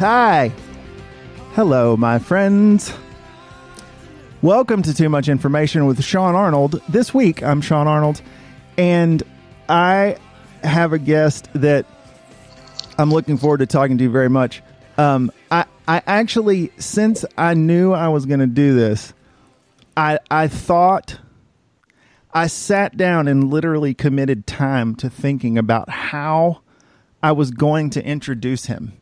hi. Hello, my friends. Welcome to Too Much Information with Sean Arnold. This week, I'm Sean Arnold, and I have a guest that I'm looking forward to talking to you very much. Um, I, I actually, since I knew I was going to do this, I, I thought I sat down and literally committed time to thinking about how I was going to introduce him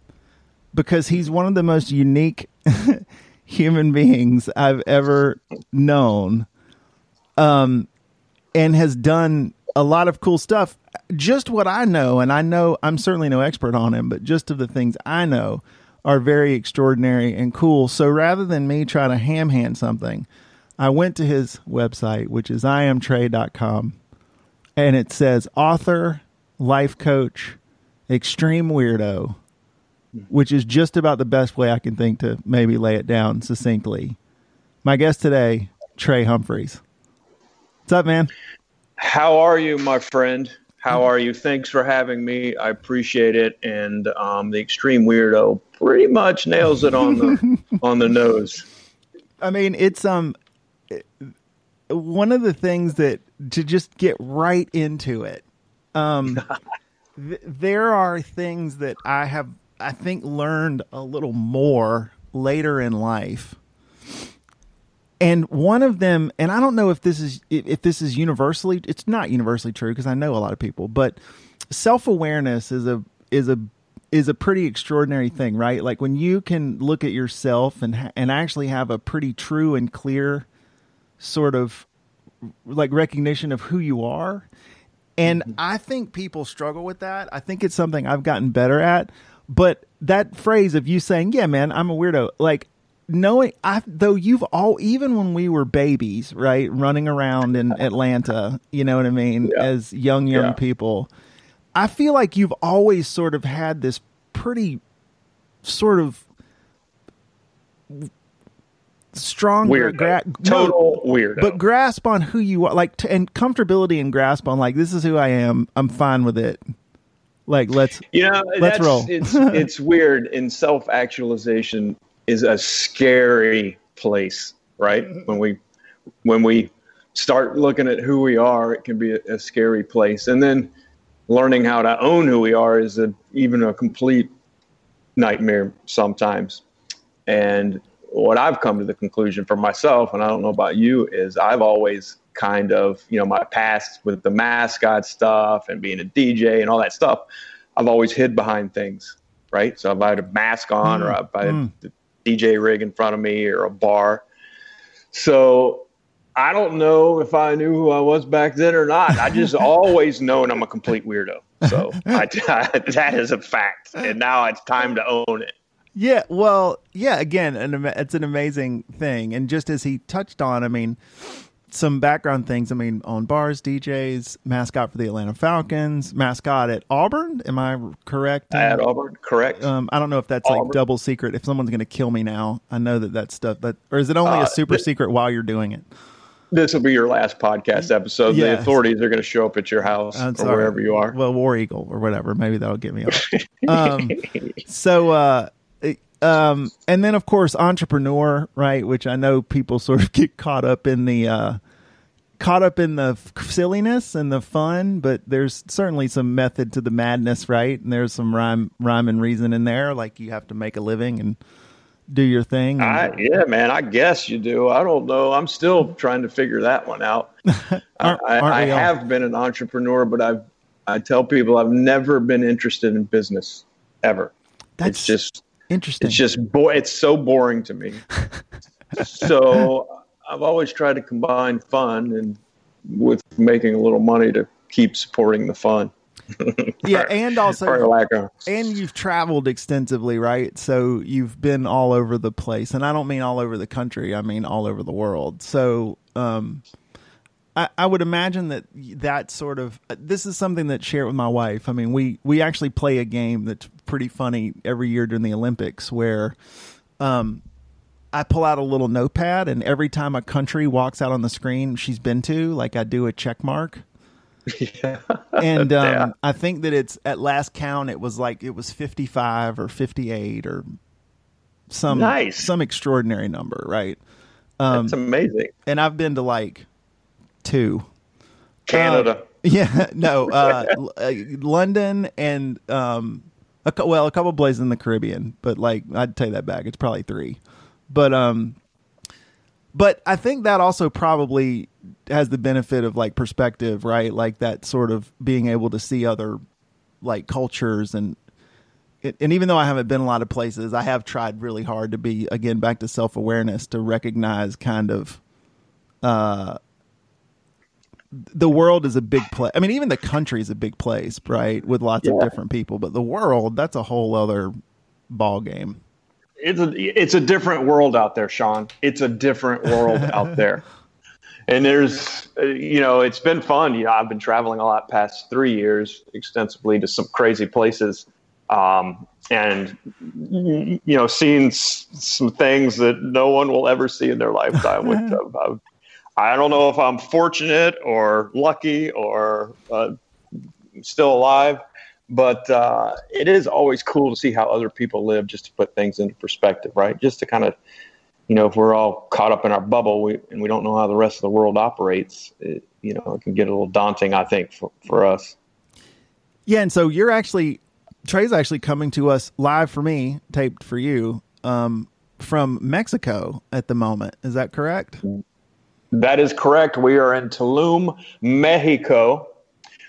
because he's one of the most unique human beings I've ever known. Um, and has done a lot of cool stuff. Just what I know, and I know I'm certainly no expert on him, but just of the things I know are very extraordinary and cool. So rather than me try to ham hand something, I went to his website, which is iamtrey.com, and it says author, life coach, extreme weirdo, which is just about the best way I can think to maybe lay it down succinctly. My guest today, Trey Humphreys. What's up, man? How are you, my friend? How are you? Thanks for having me. I appreciate it. And um, the extreme weirdo pretty much nails it on the on the nose. I mean, it's um one of the things that to just get right into it. Um, th- there are things that I have, I think, learned a little more later in life. And one of them, and I don't know if this is if this is universally, it's not universally true because I know a lot of people, but self awareness is a is a is a pretty extraordinary thing, right? Like when you can look at yourself and and actually have a pretty true and clear sort of like recognition of who you are. And mm-hmm. I think people struggle with that. I think it's something I've gotten better at. But that phrase of you saying, "Yeah, man, I'm a weirdo," like knowing I though you've all even when we were babies, right, running around in Atlanta, you know what I mean, yeah. as young young yeah. people, I feel like you've always sort of had this pretty sort of strong weird gra- total no, weird but grasp on who you are like t- and comfortability and grasp on like this is who i am i'm fine with it like let's you know let's roll. it's it's weird And self-actualization is a scary place right? When we when we start looking at who we are it can be a, a scary place. And then learning how to own who we are is a, even a complete nightmare sometimes. And what I've come to the conclusion for myself, and I don't know about you, is I've always kind of, you know, my past with the mascot stuff and being a DJ and all that stuff, I've always hid behind things, right? So if I had a mask on mm, or if I had mm. the DJ rig in front of me or a bar. So I don't know if I knew who I was back then or not. I just always known I'm a complete weirdo. So I, I, that is a fact. And now it's time to own it. Yeah, well, yeah. Again, an, it's an amazing thing, and just as he touched on, I mean, some background things. I mean, on bars, DJs, mascot for the Atlanta Falcons, mascot at Auburn. Am I correct? At Auburn, correct. Um, I don't know if that's Auburn. like double secret. If someone's going to kill me now, I know that that stuff. But or is it only uh, a super th- secret while you're doing it? This will be your last podcast episode. Yes. The authorities are going to show up at your house I'm or sorry. wherever you are. Well, War Eagle or whatever. Maybe that'll get me off. um, so, uh, um, and then of course entrepreneur, right? Which I know people sort of get caught up in the uh, caught up in the silliness and the fun, but there's certainly some method to the madness, right? And there's some rhyme, rhyme and reason in there. Like you have to make a living and do your thing. I, yeah, man. I guess you do. I don't know. I'm still trying to figure that one out. aren't, I, I, I have been an entrepreneur, but I've I tell people I've never been interested in business ever. That's it's just Interesting. It's just boy, it's so boring to me. so I've always tried to combine fun and with making a little money to keep supporting the fun. yeah, and also and you've traveled extensively, right? So you've been all over the place, and I don't mean all over the country. I mean all over the world. So um, I, I would imagine that that sort of this is something that share with my wife. I mean, we we actually play a game that's pretty funny every year during the Olympics where um, I pull out a little notepad and every time a country walks out on the screen she's been to, like I do a check mark. yeah. and um, yeah. I think that it's at last count it was like it was 55 or 58 or some nice. some extraordinary number, right? Um, That's amazing. And I've been to like two. Canada. Uh, yeah, no, uh, uh, London and um, a, well, a couple places in the Caribbean, but like I'd take that back. It's probably three, but um, but I think that also probably has the benefit of like perspective, right? Like that sort of being able to see other like cultures and and even though I haven't been a lot of places, I have tried really hard to be again back to self awareness to recognize kind of uh the world is a big place. I mean, even the country is a big place, right? With lots yeah. of different people, but the world that's a whole other ball game. It's a it's a different world out there, Sean. It's a different world out there. And there's, uh, you know, it's been fun. You know, I've been traveling a lot past three years extensively to some crazy places um, and you know, seeing some things that no one will ever see in their lifetime. Which uh, I don't know if I'm fortunate or lucky or uh, still alive, but uh, it is always cool to see how other people live, just to put things into perspective, right? Just to kind of, you know, if we're all caught up in our bubble we, and we don't know how the rest of the world operates, it, you know, it can get a little daunting, I think, for, for us. Yeah, and so you're actually Trey's actually coming to us live for me, taped for you, um, from Mexico at the moment. Is that correct? That is correct. We are in Tulum, Mexico.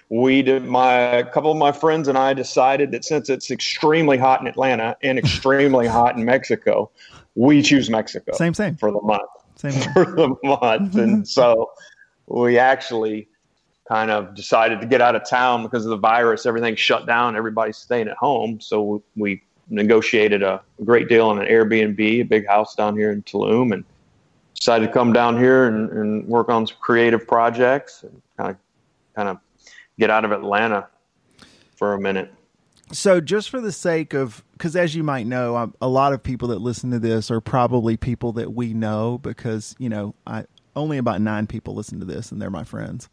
We did my a couple of my friends and I decided that since it's extremely hot in Atlanta and extremely hot in Mexico, we choose Mexico. Same, same for the month. Same for the month, and mm-hmm. so we actually kind of decided to get out of town because of the virus. Everything shut down. Everybody's staying at home. So we negotiated a, great deal on an Airbnb, a big house down here in Tulum, and decided to come down here and, and work on some creative projects and kind of kind of get out of Atlanta for a minute. So, just for the sake of, because as you might know, a lot of people that listen to this are probably people that we know because, you know, I, only about nine people listen to this, and they're my friends.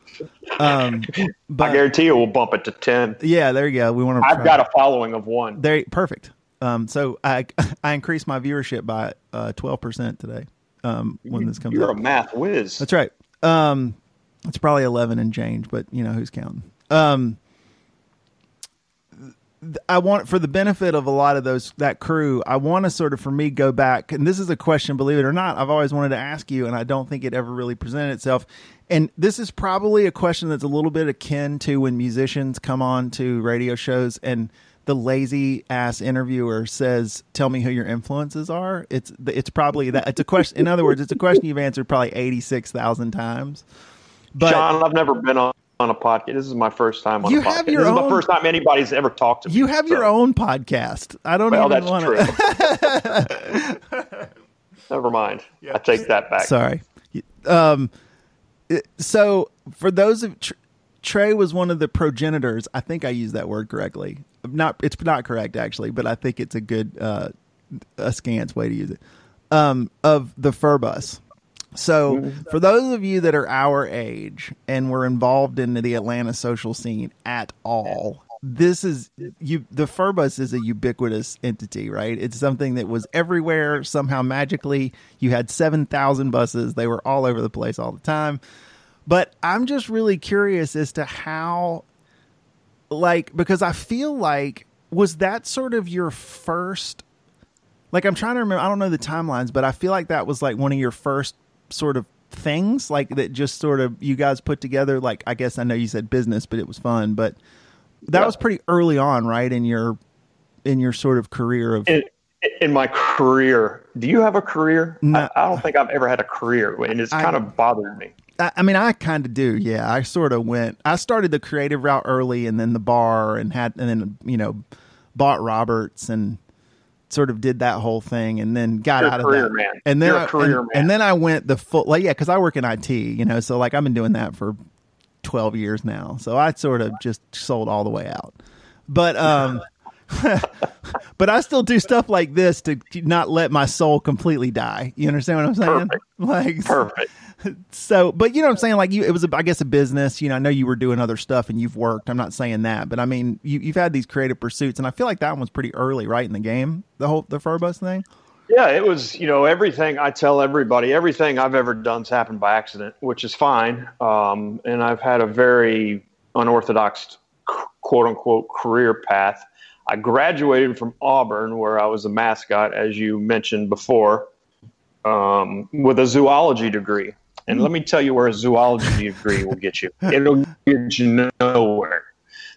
Um, but, I guarantee you, we'll bump it to ten. Yeah, there you go. We want to. I've got a following of one. There, perfect. Um, so I I increased my viewership by uh, twelve uh, percent today. Um, when this comes, you're out. a math whiz. That's right. Um, it's probably eleven and change, but you know who's counting. Um, I want for the benefit of a lot of those that crew, I want to sort of for me go back and this is a question believe it or not I've always wanted to ask you and I don't think it ever really presented itself. And this is probably a question that's a little bit akin to when musicians come on to radio shows and the lazy ass interviewer says, "Tell me who your influences are." It's it's probably that. It's a question. In other words, it's a question you've answered probably eighty six thousand times. But John, I've never been on on a podcast. This is my first time on you a podcast. Have your this own, is the first time anybody's ever talked to me. You have so. your own podcast. I don't well, even want to. Never mind. Yeah. I take that back. Sorry. Um, so for those of Trey was one of the progenitors. I think I used that word correctly. Not it's not correct actually, but I think it's a good uh, askance way to use it. Um, of the Furbus. So, mm-hmm. for those of you that are our age and were involved in the Atlanta social scene at all, this is you. The Furbus is a ubiquitous entity, right? It's something that was everywhere somehow magically. You had seven thousand buses; they were all over the place all the time. But I'm just really curious as to how, like, because I feel like was that sort of your first like I'm trying to remember. I don't know the timelines, but I feel like that was like one of your first sort of things like that just sort of you guys put together like i guess i know you said business but it was fun but that yeah. was pretty early on right in your in your sort of career of in, in my career do you have a career no, I, I, don't think i've ever had a career and it's I, kind of bothered me I, mean i kind of do yeah i sort of went i started the creative route early and then the bar and had and then you know bought roberts and sort of did that whole thing and then got You're out of that. Man. And then You're I, career and, man. and then I went the full like yeah, because I work in IT, you know, so like I've been doing that for twelve years now. So I sort of just sold all the way out. But um but I still do stuff like this to not let my soul completely die. You understand what I'm saying? Perfect. Like Perfect. so but you know what i'm saying like you it was a, i guess a business you know i know you were doing other stuff and you've worked i'm not saying that but i mean you, you've had these creative pursuits and i feel like that one was pretty early right in the game the whole the fur bus thing Yeah, it was, you know, everything I tell everybody, everything I've ever done's happened by accident, which is fine. Um, and I've had a very unorthodox, quote unquote, career path. I graduated from Auburn, where I was a mascot, as you mentioned before, um, with a zoology degree. And let me tell you where a zoology degree will get you. It'll get you nowhere.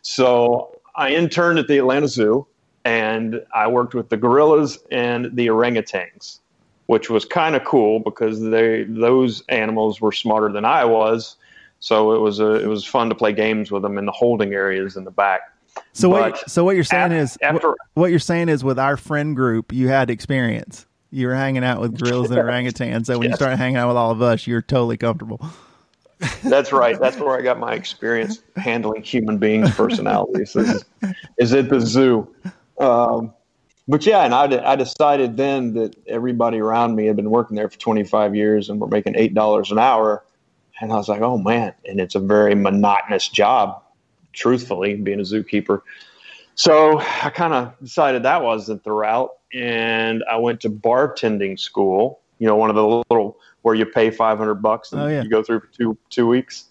So I interned at the Atlanta Zoo and I worked with the gorillas and the orangutans, which was kind of cool because they those animals were smarter than I was. So it was a, it was fun to play games with them in the holding areas in the back. so But what so what you're saying af- is after- what you're saying is with our friend group you had experience you were hanging out with gorillas and orangutans so when you Yes. started hanging out with all of us you're totally comfortable That's right. That's where I got my experience handling human beings' personalities. Is, is at the zoo. Um, but yeah, and I, I decided then that everybody around me had been working there for 25 years and were making eight dollars an hour, and I was like, oh man, and it's a very monotonous job, truthfully, being a zookeeper. So I kind of decided that wasn't the route, and I went to bartending school. You know, one of the little where you pay 500 bucks and Oh, yeah. you go through for two two weeks.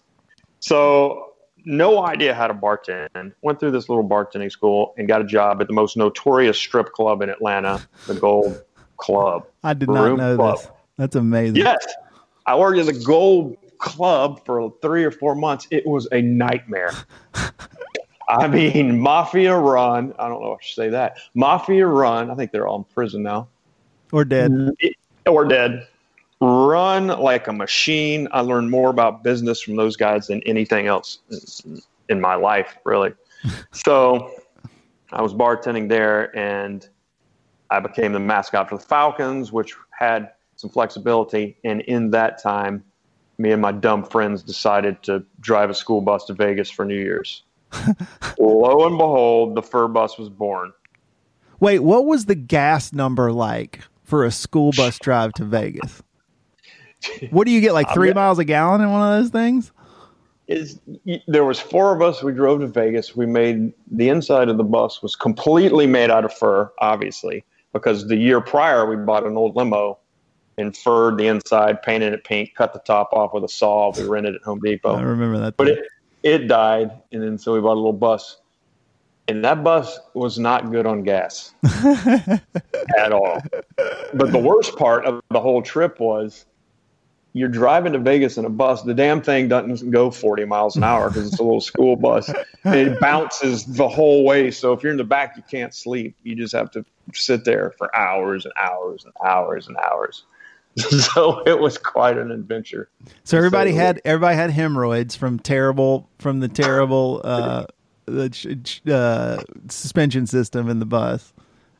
So no idea how to bartend. Went through this little bartending school and got a job at the most notorious strip club in Atlanta, the Gold Club. i did not know club. this that's amazing Yes, I worked at the Gold Club for three or four months. It was a nightmare. I mean, mafia run. I don't know if I should say that. Mafia run. I think they're all in prison now or dead mm-hmm. or dead. Run like a machine. I learned more about business from those guys than anything else in my life, really. so I was bartending there and I became the mascot for the Falcons, which had some flexibility. And in that time, me and my dumb friends decided to drive a school bus to Vegas for New Year's. Lo and behold, the fur bus was born. wait what was the gas number like for a school bus drive to vegas what do you get like three miles a gallon in one of those things is there was four of us we drove to vegas we made the inside of the bus was completely made out of fur obviously because the year prior we bought an old limo and furred the inside painted it pink cut the top off with a saw we rented it at home Depot. i remember that but it it died and then so we bought a little bus and that bus was not good on gas at all but the worst part of the whole trip was you're driving to Vegas in a bus. The damn thing doesn't go 40 miles an hour because it's a little school bus. It bounces the whole way. So if you're in the back, you can't sleep. You just have to sit there for hours and hours and hours and hours. so it was quite an adventure. So everybody had everybody had hemorrhoids from terrible from the terrible uh, the ch- ch- uh, suspension system in the bus.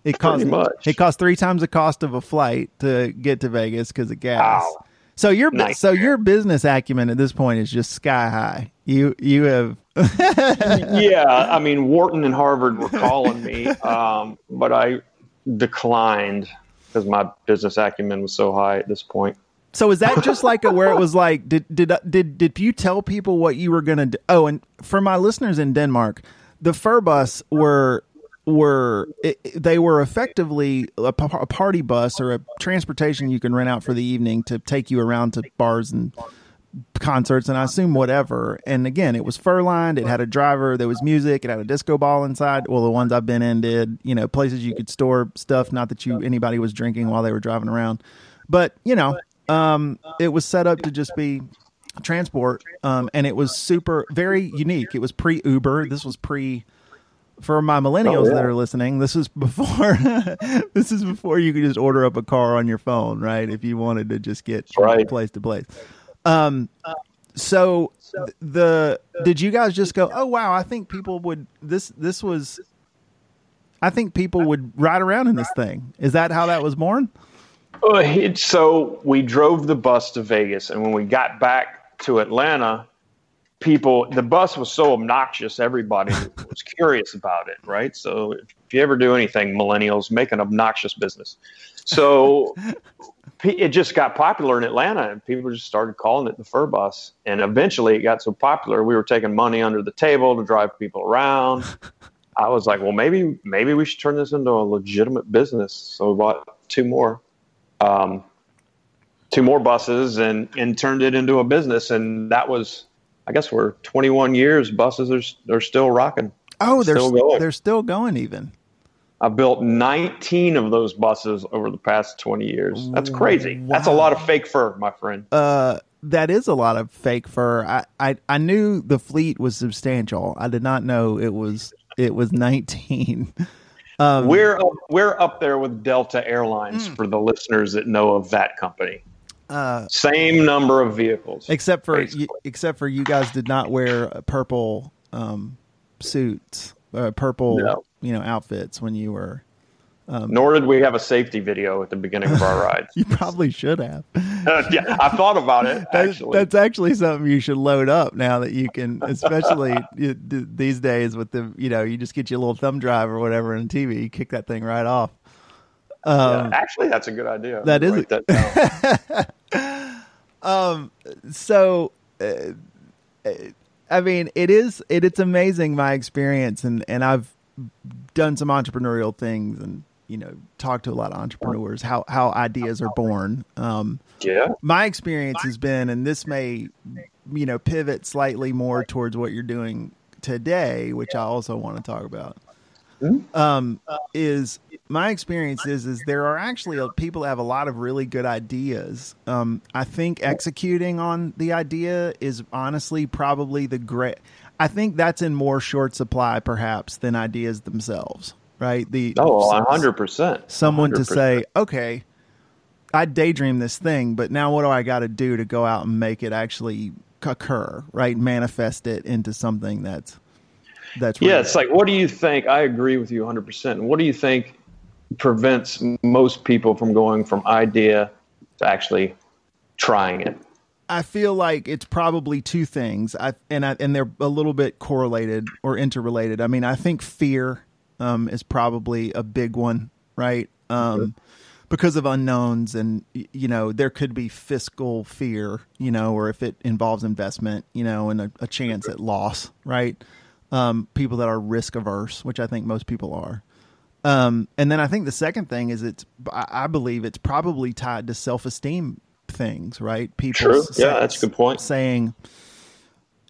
It cost much. it cost three times the cost of a flight to get to Vegas because of gas. Wow. So your Nightmare. so your business acumen at this point is just sky high. You you have yeah, I mean, Wharton and Harvard were calling me, um, but I declined because my business acumen was so high at this point. So is that just like a where it was like did did did did you tell people what you were gonna do? Oh, and for my listeners in Denmark, the fur bus were were it, they were effectively a, p- a party bus or a transportation you can rent out for the evening to take you around to bars and concerts and I assume whatever. And again, it was fur lined. It had a driver. There was music. It had a disco ball inside. Well, the ones I've been in did. You know, places you could store stuff. Not that you anybody was drinking while they were driving around, but you know, um, it was set up to just be transport. Um, and it was super very unique. It was pre Uber. This was pre. For my millennials Oh, yeah. that are listening, this is before this is before you could just order up a car on your phone, right? If you wanted to just get from Right. place to place. Um, so th- the did you guys just go? Oh wow, I think people would this this was. I think people would ride around in this thing. Is that how that was born? Uh, it, so we drove the bus to Vegas, and when we got back to Atlanta, people the bus was so obnoxious everybody was curious about it right so if you ever do anything millennials make an obnoxious business so it just got popular in atlanta and people just started calling it the fur bus and eventually it got so popular we were taking money under the table to drive people around i was like well maybe maybe we should turn this into a legitimate business so we bought two more um, two more buses and and turned it into a business and that was I guess we're 21 years. Buses are they're still rocking. Oh, they're still going. they're still going. Even I built 19 of those buses over the past 20 years. That's crazy. Wow. That's a lot of fake fur, my friend. Uh, that is a lot of fake fur. I, I I knew the fleet was substantial. I did not know it was it was 19. Um, we're we're up there with Delta Airlines mm. for the listeners that know of that company. Uh, Same number of vehicles, except for you, except for you guys did not wear purple um, suits, uh, purple no. You know outfits when you were. Um, Nor did we have a safety video at the beginning of our ride. you probably should have. yeah, I thought about it. Actually, that's, that's, actually something you should load up now that you can, especially these days with the you know you just get your little thumb drive or whatever on TV, you kick that thing right off. Um, yeah, actually, that's a good idea. That is. That um. So, uh, I mean, it is. It, it's amazing my experience, and and I've done some entrepreneurial things, and you know, talked to a lot of entrepreneurs how how ideas are born. Um, yeah. My experience has been, and this may, you know, pivot slightly more towards what you're doing today, which I also want to talk about. Mm-hmm. Um, is my experience is is there are actually people have a lot of really good ideas. Um, I think executing on the idea is honestly probably the great. I think that's in more short supply perhaps than ideas themselves. Right? The oh, hundred percent. Someone 100%. Someone to say, okay, I daydream this thing, but now what do I got to do to go out and make it actually occur? Right? Manifest it into something that's that's yeah. It's like, what do you think? I agree with you 100. percent What do you think prevents most people from going from idea to actually trying it? I feel like it's probably two things, I, and I, and they're a little bit correlated or interrelated. I mean, I think fear um, is probably a big one, right? Um, Because of unknowns, and you know, there could be fiscal fear, you know, or if it involves investment, you know, and a, a chance at loss, right? um, people that are risk averse, which I think most people are. Um, and then I think the second thing is it's I believe it's probably tied to self esteem things, right? People, True. Say, yeah, that's a good point. Saying,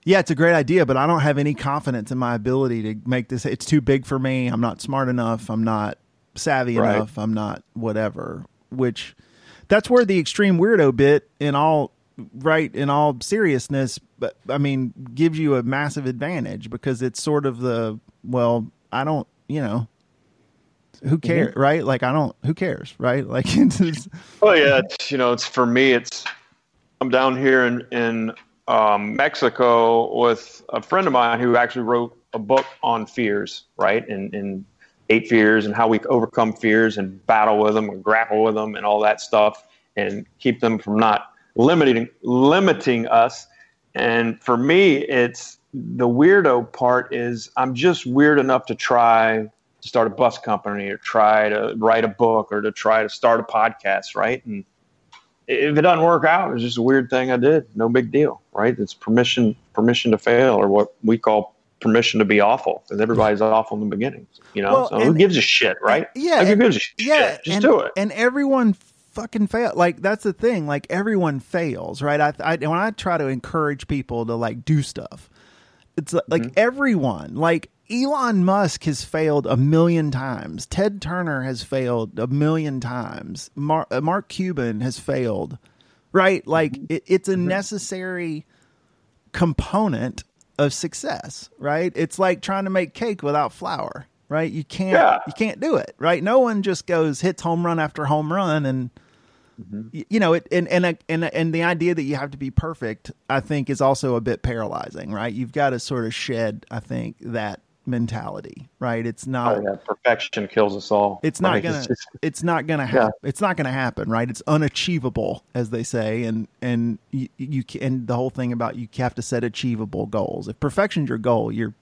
yeah, it's a great idea, but I don't have any confidence in my ability to make this. It's too big for me. I'm not smart enough. I'm not savvy right. enough. I'm not whatever. Which that's where the extreme weirdo bit in all right in all seriousness but i mean gives you a massive advantage because it's sort of the well i don't you know who cares mm-hmm. right like i don't who cares right like it's oh yeah it's, you know it's for me it's i'm down here in in um, mexico with a friend of mine who actually wrote a book on fears right and and eight fears and how we overcome fears and battle with them and grapple with them and all that stuff and keep them from not limiting limiting us. And for me, it's the weirdo part is I'm just weird enough to try to start a bus company or try to write a book or to try to start a podcast, right? And if it doesn't work out, it's just a weird thing I did. No big deal, right? It's permission permission to fail or what we call permission to be awful because everybody's awful in the beginning, you know. Well, so and, who gives a shit, right? Yeah, like, who gives a shit? Yeah, just and, do it. And everyone fucking fail. Like that's the thing. Like everyone fails, right? I, I when I try to encourage people to like do stuff, it's like mm-hmm. everyone. Like Elon Musk has failed a million times. Ted Turner has failed a million times. Mark, uh, Mark Cuban has failed. Right? Like mm-hmm. it, it's a mm-hmm. necessary component of success. Right? It's like trying to make cake without flour right? You can't yeah. you can't do it, right? No one just goes hits home run after home run and Mm-hmm. You know, it and and and and the idea that you have to be perfect, I think, is also a bit paralyzing, right? You've got to sort of shed, I think, that mentality, right? It's not oh, yeah. perfection kills us all. It's not right? gonna. It's just- it's not gonna happen. It's not gonna happen, right? It's unachievable, as they say, and and you, you and the whole thing about you have to set achievable goals. If perfection's your goal, you're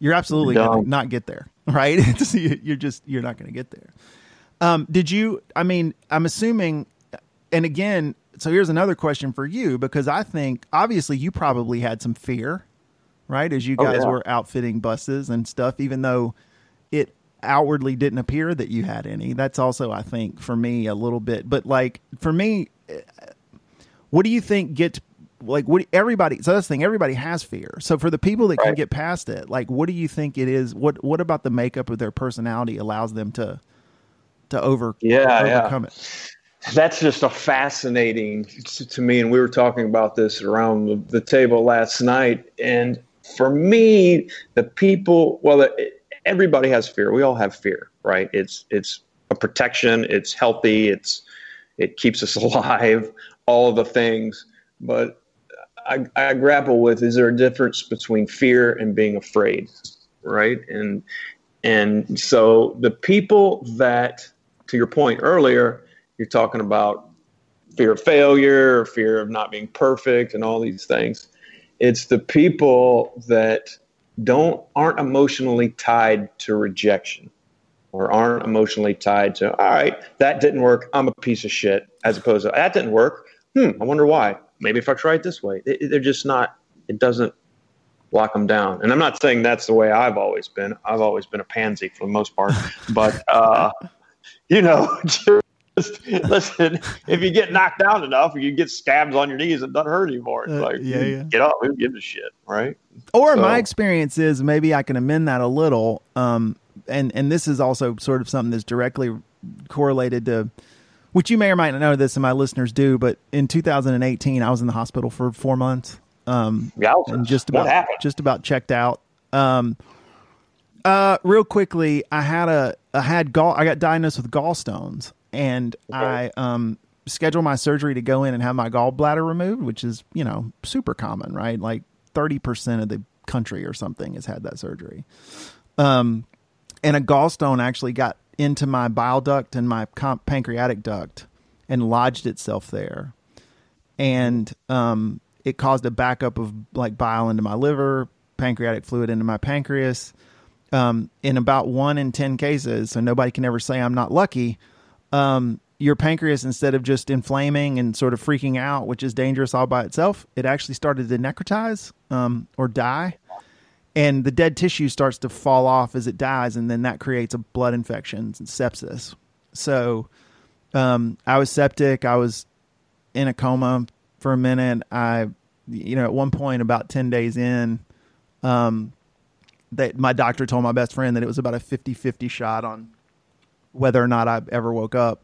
you're absolutely gonna not get there, right? You're just you're not gonna get there. Um, did you? I mean, I'm assuming, and again, so here's another question for you because I think obviously you probably had some fear, right, as you Oh, guys yeah. were outfitting buses and stuff, even though it outwardly didn't appear that you had any. That's also, I think, for me a little bit. But like for me, eh, what do you think gets like what everybody? So that's the thing. Everybody has fear. So for the people that can get past it, like what do you think it is? What what about the makeup of their personality allows them to to over Yeah, yeah. overcome it? That's just a fascinating to, to me. And we were talking about this around the, the table last night. And for me, the people, well, it, everybody has fear. We all have fear, right? It's it's a protection. It's healthy. It's it keeps us alive. All of the things, but I, I grapple with: is there a difference between fear and being afraid, right? And and so the people that, to your point earlier, you're talking about fear of failure, fear of not being perfect, and all these things. It's the people that don't aren't emotionally tied to rejection or aren't emotionally tied to all right that didn't work. I'm a piece of shit as opposed to that didn't work. Hmm i wonder why. Maybe if i try it this way. They- they're just not it doesn't lock them down. And i'm not saying that's the way i've always been. I've always been a pansy for the most part. But uh you know just listen if you get knocked down enough you get stabs on your knees it doesn't hurt anymore it's Uh, like yeah, yeah. get up who gives a shit right Or So- my experience is maybe I can amend that a little. Um, and and this is also sort of something that's directly correlated to, which you may or might not know this, and my listeners do. But in 2018, I was in the hospital for four months. Um, yeah and just about just about checked out. Um, uh, real quickly, I had a I had gall. I got diagnosed with gallstones, and I um scheduled my surgery to go in and have my gallbladder removed, which is you know super common, right? Like thirty percent of the country or something has had that surgery. Um, and a gallstone actually got into my bile duct and my pancreatic duct and lodged itself there and um, it caused a backup of like bile into my liver, pancreatic fluid into my pancreas. Um, in about one in ten cases, so nobody can ever say I'm not lucky. Um, your pancreas, instead of just inflaming and sort of freaking out, which is dangerous all by itself, it actually started to necrotize um, or die, and the dead tissue starts to fall off as it dies, and then that creates a blood infection and sepsis. So um, I was septic. I was in a coma for a minute. I, you know, at one point, about 10 days in, um, that my doctor told my best friend that it was about a 50 50 shot on whether or not I ever woke up.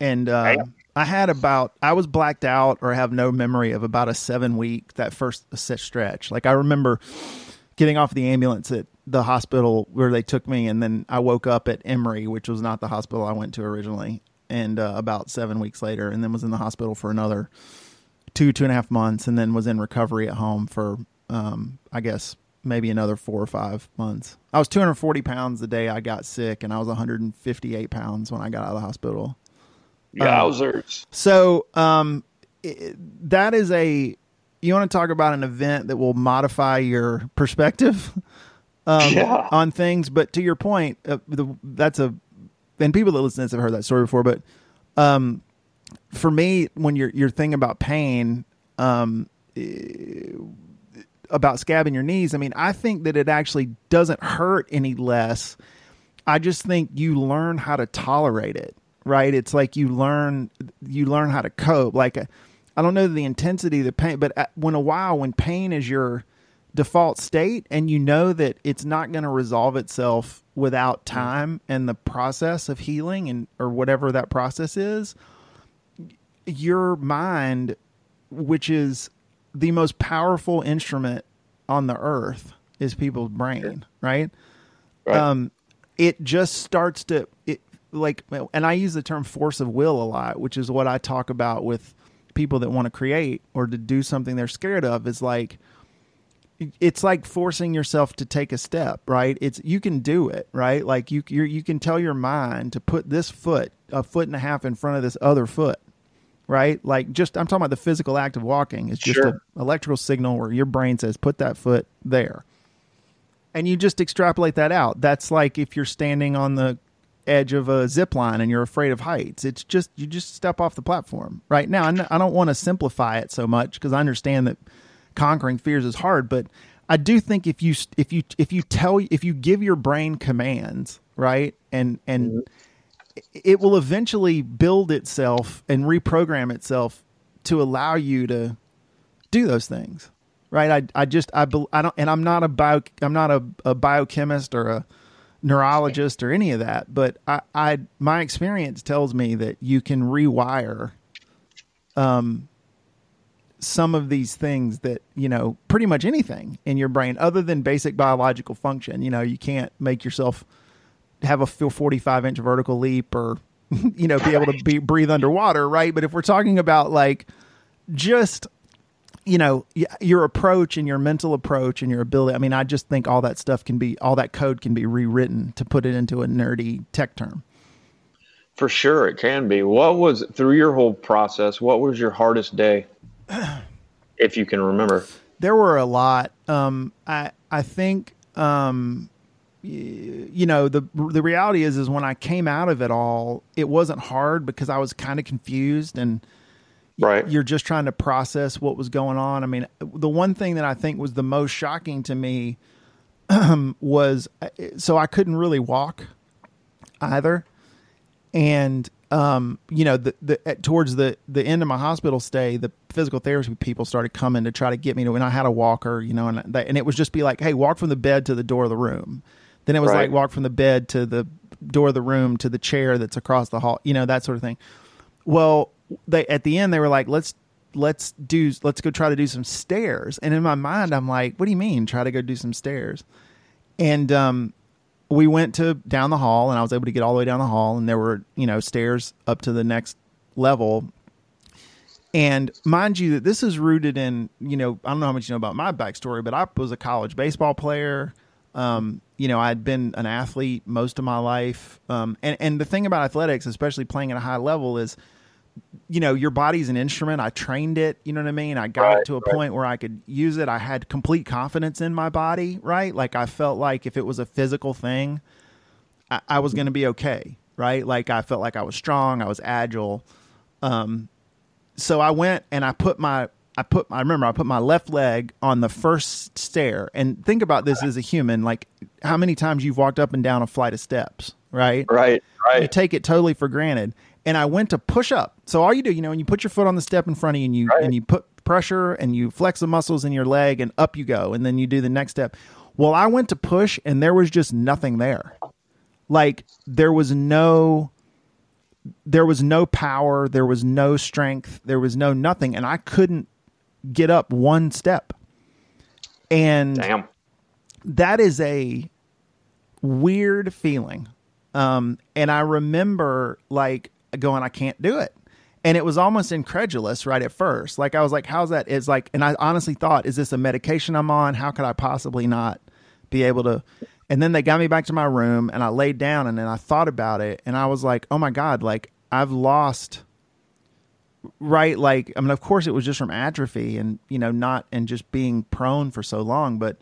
And uh. I had about, I was blacked out or have no memory of about a seven week, that first stretch. Like I remember getting off the ambulance at the hospital where they took me, and then I woke up at Emory, which was not the hospital I went to originally, and uh, about seven weeks later, and then was in the hospital for another two two and a half months, and then was in recovery at home for um, I guess maybe another four or five months. I was 240 pounds the day I got sick, and I was 158 pounds when I got out of the hospital. Yowzers. So um, i that is a. You want to talk about an event that will modify your perspective um, Yeah. on things, but to your point, uh, the, that's a. And people that listen to this have heard that story before, but um, for me, when you're you're thinking about pain, um, about scabbing your knees, I mean, I think that it actually doesn't hurt any less. I just think you learn how to tolerate it, right? It's like you learn you learn how to cope. Like uh, I don't know the intensity of the pain, but uh, when a while when pain is your default state and you know that it's not going to resolve itself without time and the process of healing and or whatever that process is, your mind which is the most powerful instrument on the earth is people's brain, right? Right. um, it just starts to it like, and I use the term force of will a lot, which is what I talk about with people that want to create or to do something they're scared of. Is like it's like forcing yourself to take a step, right? It's you can do it, right? Like you you you can tell your mind to put this foot a foot and a half in front of this other foot, right? Like just I'm talking about the physical act of walking. It's just sure. an electrical signal where your brain says put that foot there. And you just extrapolate that out. That's like if you're standing on the edge of a zip line and you're afraid of heights. It's just you just step off the platform. Right now, I don't want to simplify it so much because I understand that conquering fears is hard, but I do think if you if you if you tell if you give your brain commands, right, and and mm-hmm. It will eventually build itself and reprogram itself to allow you to do those things, right? I I just I I don't and I'm not a bio I'm not a, a biochemist or a neurologist or any of that, but I, I my experience tells me that you can rewire um some of these things that you know pretty much anything in your brain other than basic biological function you know you can't make yourself have a 45 inch vertical leap or you know be able to be, breathe underwater right but if we're talking about like just you know your approach and your mental approach and your ability i mean i just think all that stuff can be all that code can be rewritten to put it into a nerdy tech term for sure it can be what was through your whole process what was your hardest day if you can remember. There were a lot. Um, I I think um, you know the the reality is is when I came out of it all, it wasn't hard because I was kind of confused and right. You're just trying to process what was going on. I mean, the one thing that I think was the most shocking to me was so I couldn't really walk either, and um, you know, the, the towards the the end of my hospital stay, the physical therapy people started coming to try to get me to. And I had a walker, you know, and that, and it was just be like, hey, walk from the bed to the door of the room. Then it was right. like walk from the bed to the door of the room to the chair that's across the hall, you know, that sort of thing. Well, they at the end they were like, let's let's do let's go try to do some stairs. And in my mind, I'm like, what do you mean try to go do some stairs? And um, we went to down the hall and I was able to get all the way down the hall and there were, you know, stairs up to the next level. And mind you that this is rooted in, you know, I don't know how much you know about my backstory, but I was a college baseball player. Um, you know, I'd been an athlete most of my life. Um, and, and the thing about athletics, especially playing at a high level, is you know, your body's an instrument. I trained it, you know what I mean? I got right, it to a right. point where I could use it. I had complete confidence in my body, right? Like I felt like if it was a physical thing, I, I was going to be okay, right? Like I felt like I was strong, I was agile. Um, so I went and I put my I put I remember I put my left leg on the first stair and think about this as a human like how many times you've walked up and down a flight of steps right right right you take it totally for granted and I went to push up. So all you do, you know, when you put your foot on the step in front of you and you right. and you put pressure and you flex the muscles in your leg and up you go, and then you do the next step. Well, I went to push and there was just nothing there. Like there was no there was no power, there was no strength, there was no nothing, and I couldn't get up one step. And Damn. that is a weird feeling. Um, and I remember like going, I can't do it. And it was almost incredulous right at first. Like I was like, how's that? It's like, and I honestly thought, is this a medication I'm on? How could I possibly not be able to? And then they got me back to my room and I laid down and then I thought about it and I was like, oh my God, like I've lost right like i mean of course it was just from atrophy and you know not and just being prone for so long but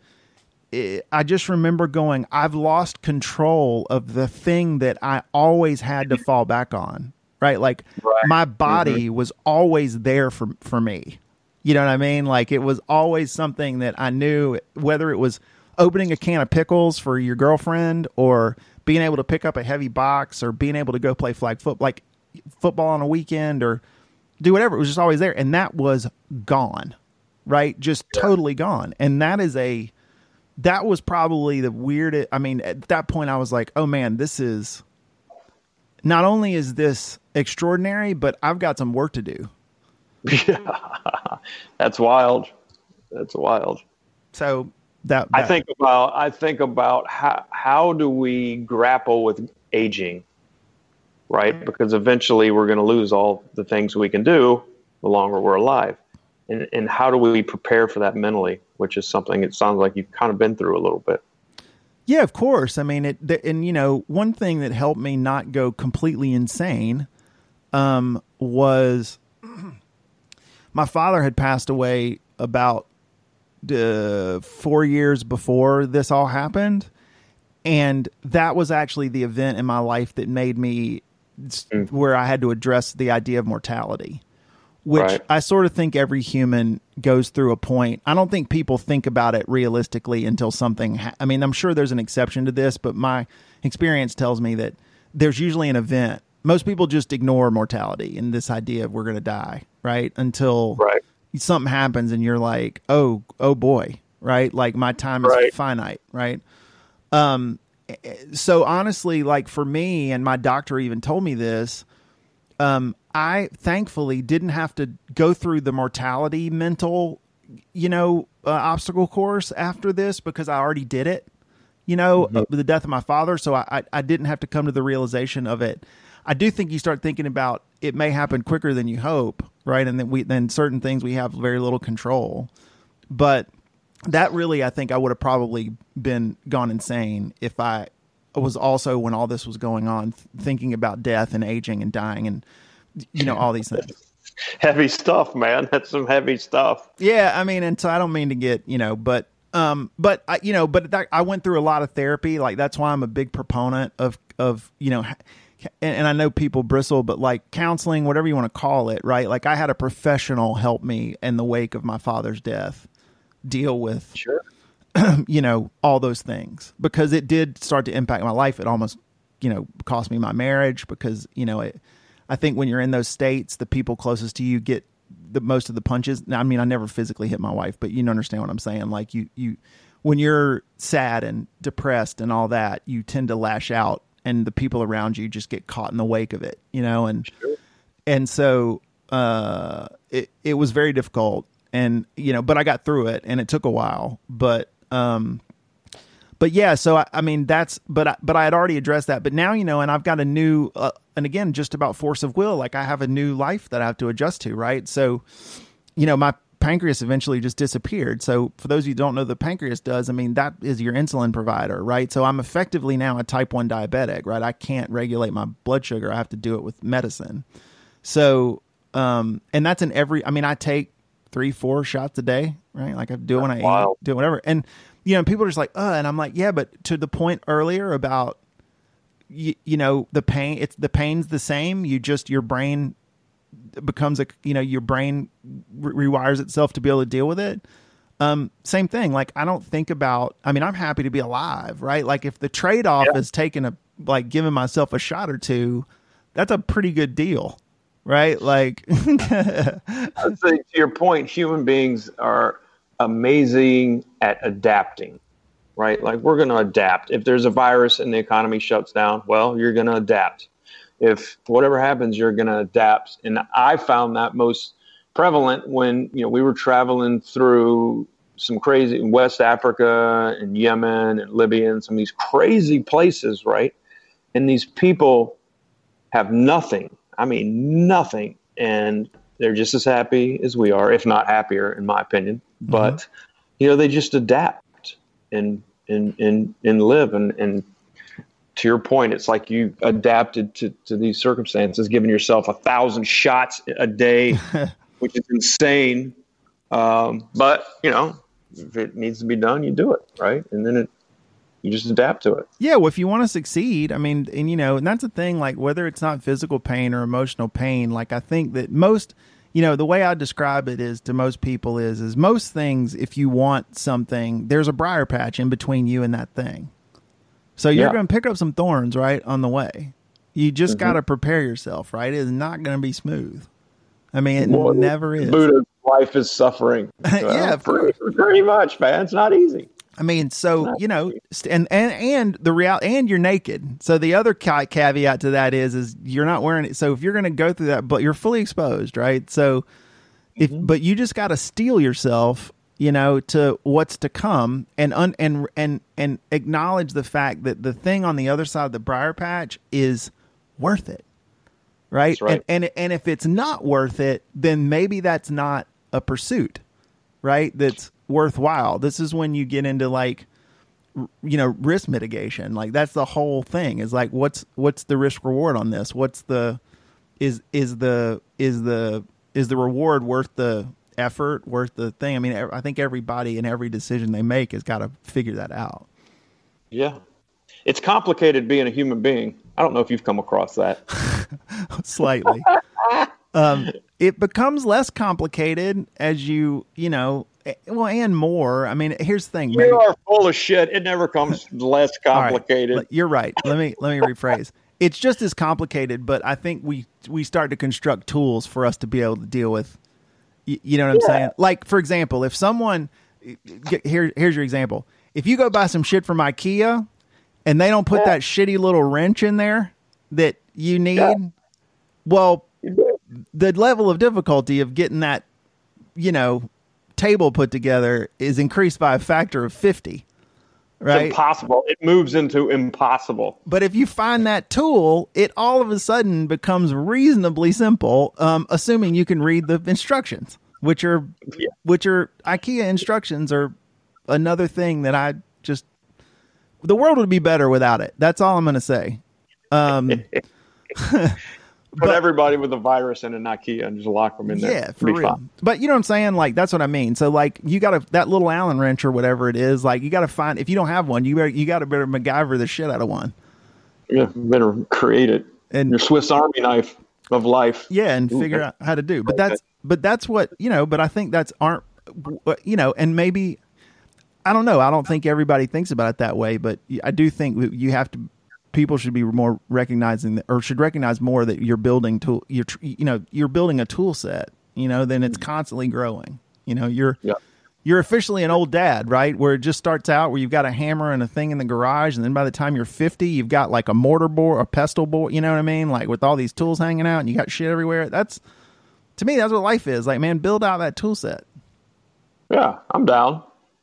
it, i just remember going i've lost control of the thing that i always had to fall back on right? Like right. my body mm-hmm. was always there for for me. You know what I mean? Like it was always something that I knew whether it was opening a can of pickles for your girlfriend or being able to pick up a heavy box or being able to go play flag foot like football on a weekend or do whatever. It was just always there and that was gone. Right? Just yeah. totally gone. And that is a that was probably the weirdest I mean at that point I was like, "Oh man, this is not only is this extraordinary, but I've got some work to do. Yeah, that's wild. That's wild. So that, that, I think about I think about how how do we grapple with aging, right? Because eventually we're going to lose all the things we can do the longer we're alive, and, and how do we prepare for that mentally, which is something it sounds like you've kind of been through a little bit. Yeah, of course. I mean, it, the, and you know, one thing that helped me not go completely insane um, was my father had passed away about uh, four years before this all happened, and that was actually the event in my life that made me mm. where I had to address the idea of mortality which right. I sort of think every human goes through a point. I don't think people think about it realistically until something. Ha- I mean, I'm sure there's an exception to this, but my experience tells me that there's usually an event. Most people just ignore mortality and this idea of we're going to die, right? Until right. something happens and you're like, oh, oh boy, right? Like my time is right. finite, right? Um, so honestly, like for me, and my doctor even told me this. Um, I thankfully didn't have to go through the mortality mental, you know, uh, obstacle course after this because I already did it, you know, mm-hmm. uh, the death of my father. So I, I, I didn't have to come to the realization of it. I do think you start thinking about it may happen quicker than you hope, right? And then we then certain things we have very little control. But that really, I think I would have probably been gone insane if I was also when all this was going on thinking about death and aging and dying and you know all these things. Heavy stuff man. That's some heavy stuff. Yeah i mean and so i don't mean to get you know but um but i you know but that, i went through a lot of therapy. Like that's why i'm a big proponent of of you know and, and i know people bristle but like counseling whatever you want to call it right? Like i had a professional help me in the wake of my father's death deal with sure you know all those things because it did start to impact my life it almost you know cost me my marriage because you know it I think when you're in those states, the people closest to you get the most of the punches. Now, I mean, I never physically hit my wife, but you understand what I'm saying. Like you, you, when you're sad and depressed and all that, you tend to lash out, and the people around you just get caught in the wake of it, you know. And sure. and so uh, it it was very difficult, and you know, but I got through it, and it took a while, but um, but yeah, so I, I, mean that's but I, but I had already addressed that. But now you know, and I've got a new uh, and again just about force of will. Like I have a new life that I have to adjust to, right? So, you know, my pancreas eventually just disappeared. So for those of you who don't know, the pancreas does. I mean, that is your insulin provider, right? So I'm effectively now a type one diabetic, right? I can't regulate my blood sugar. I have to do it with medicine. So, um, and that's in every. I mean, I take three, four shots a day, right? Like I do it when I eat, do whatever. And you know, people are just like, uh, and I'm like, yeah, but to the point earlier about, you, you know, the pain, it's the pain's the same. You just, your brain becomes a, you know, your brain re- rewires itself to be able to deal with it. Um, same thing. Like, I don't think about, I mean, I'm happy to be alive, right? Like, if the trade off yeah. is taking a, like, giving myself a shot or two, that's a pretty good deal, right? Like, I to your point, human beings are, amazing at adapting, right? Like we're going to adapt. If there's a virus and the economy shuts down, well, you're going to adapt. If whatever happens, you're going to adapt. And I found that most prevalent when you know we were traveling through some crazy West Africa and Yemen and Libya and some of these crazy places, right? And these people have nothing. I mean, nothing. And they're just as happy as we are, if not happier, in my opinion. Mm-hmm. But mm-hmm. you know, they just adapt and and and and live. And and to your point, it's like you adapted to to these circumstances, giving yourself a thousand shots a day, which is insane. Um, but you know, if it needs to be done, you do it right, and then it you just adapt to it. Yeah, well, if you want to succeed, I mean, and you know, and that's the thing. Like whether it's not physical pain or emotional pain, like I think that most, you know, the way I describe it is to most people is is most things. If you want something, there's a briar patch in between you and that thing. So you're yeah. going to pick up some thorns right on the way. You just mm-hmm. got to prepare yourself. Right, it is not going to be smooth. I mean, it well, never is. Buddha's life is suffering. yeah, pretty, pretty much, man. It's not easy. I mean, so you know, and and and the real and you're naked. So the other caveat to that is is you're not wearing it. So if you're going to go through that, but you're fully exposed, right? So if mm-hmm. but you just got to steel yourself, you know, to what's to come, and un, and and and acknowledge the fact that the thing on the other side of the briar patch is worth it, right? right. And and and if it's not worth it, then maybe that's not a pursuit, right? That's worthwhile. This is when you get into like you know risk mitigation. Like that's the whole thing is like what's what's the risk reward on this? What's the is is the is the is the reward worth the effort worth the thing? I mean i think everybody in every decision they make has got to figure that out. Yeah. It's complicated being a human being. I don't know if you've come across that. Slightly. Um, it becomes less complicated as you you know Eh, well, and more. I mean, here's the thing. You maybe, are full of shit. It never comes less complicated. Right, you're right. Let me let me rephrase. It's just as complicated, but I think we we start to construct tools for us to be able to deal with. You, you know what I'm saying? Like, for example, if someone here here's your example. If you go buy some shit from IKEA and they don't put yeah. that shitty little wrench in there that you need, yeah. well, the level of difficulty of getting that, you know, table put together is increased by a factor of 50 right? It's impossible. It moves into impossible. But if you find that tool it all of a sudden becomes reasonably simple um, assuming you can read the instructions which are yeah. which are ikea instructions are another thing that i just the world would be better without it. That's all i'm going to say. Um, put but, everybody with a virus in an IKEA and just lock them in there. Yeah, for real. Fine. But you know what I'm saying? Like that's what I mean. So like you got to that little Allen wrench or whatever it is. Like you got to find if you don't have one, you better you got to better MacGyver the shit out of one. Yeah, better create it. And your Swiss Army knife of life. Yeah, and Ooh, figure out how to do. But that's but that's what you know. But I think that's aren't you know, and maybe I don't know. I don't think everybody thinks about it that way, but I do think you have to people should be more recognizing that, or should recognize more that you're building tool you're you know you're building a tool set you know then it's mm-hmm. constantly growing you know you're yeah. you're officially an old dad right where it just starts out where you've got a hammer and a thing in the garage and then by the time you're 50 you've got like a mortar board a pestle board you know what i mean like with all these tools hanging out and you got shit everywhere that's to me that's what life is like man build out that tool set yeah i'm down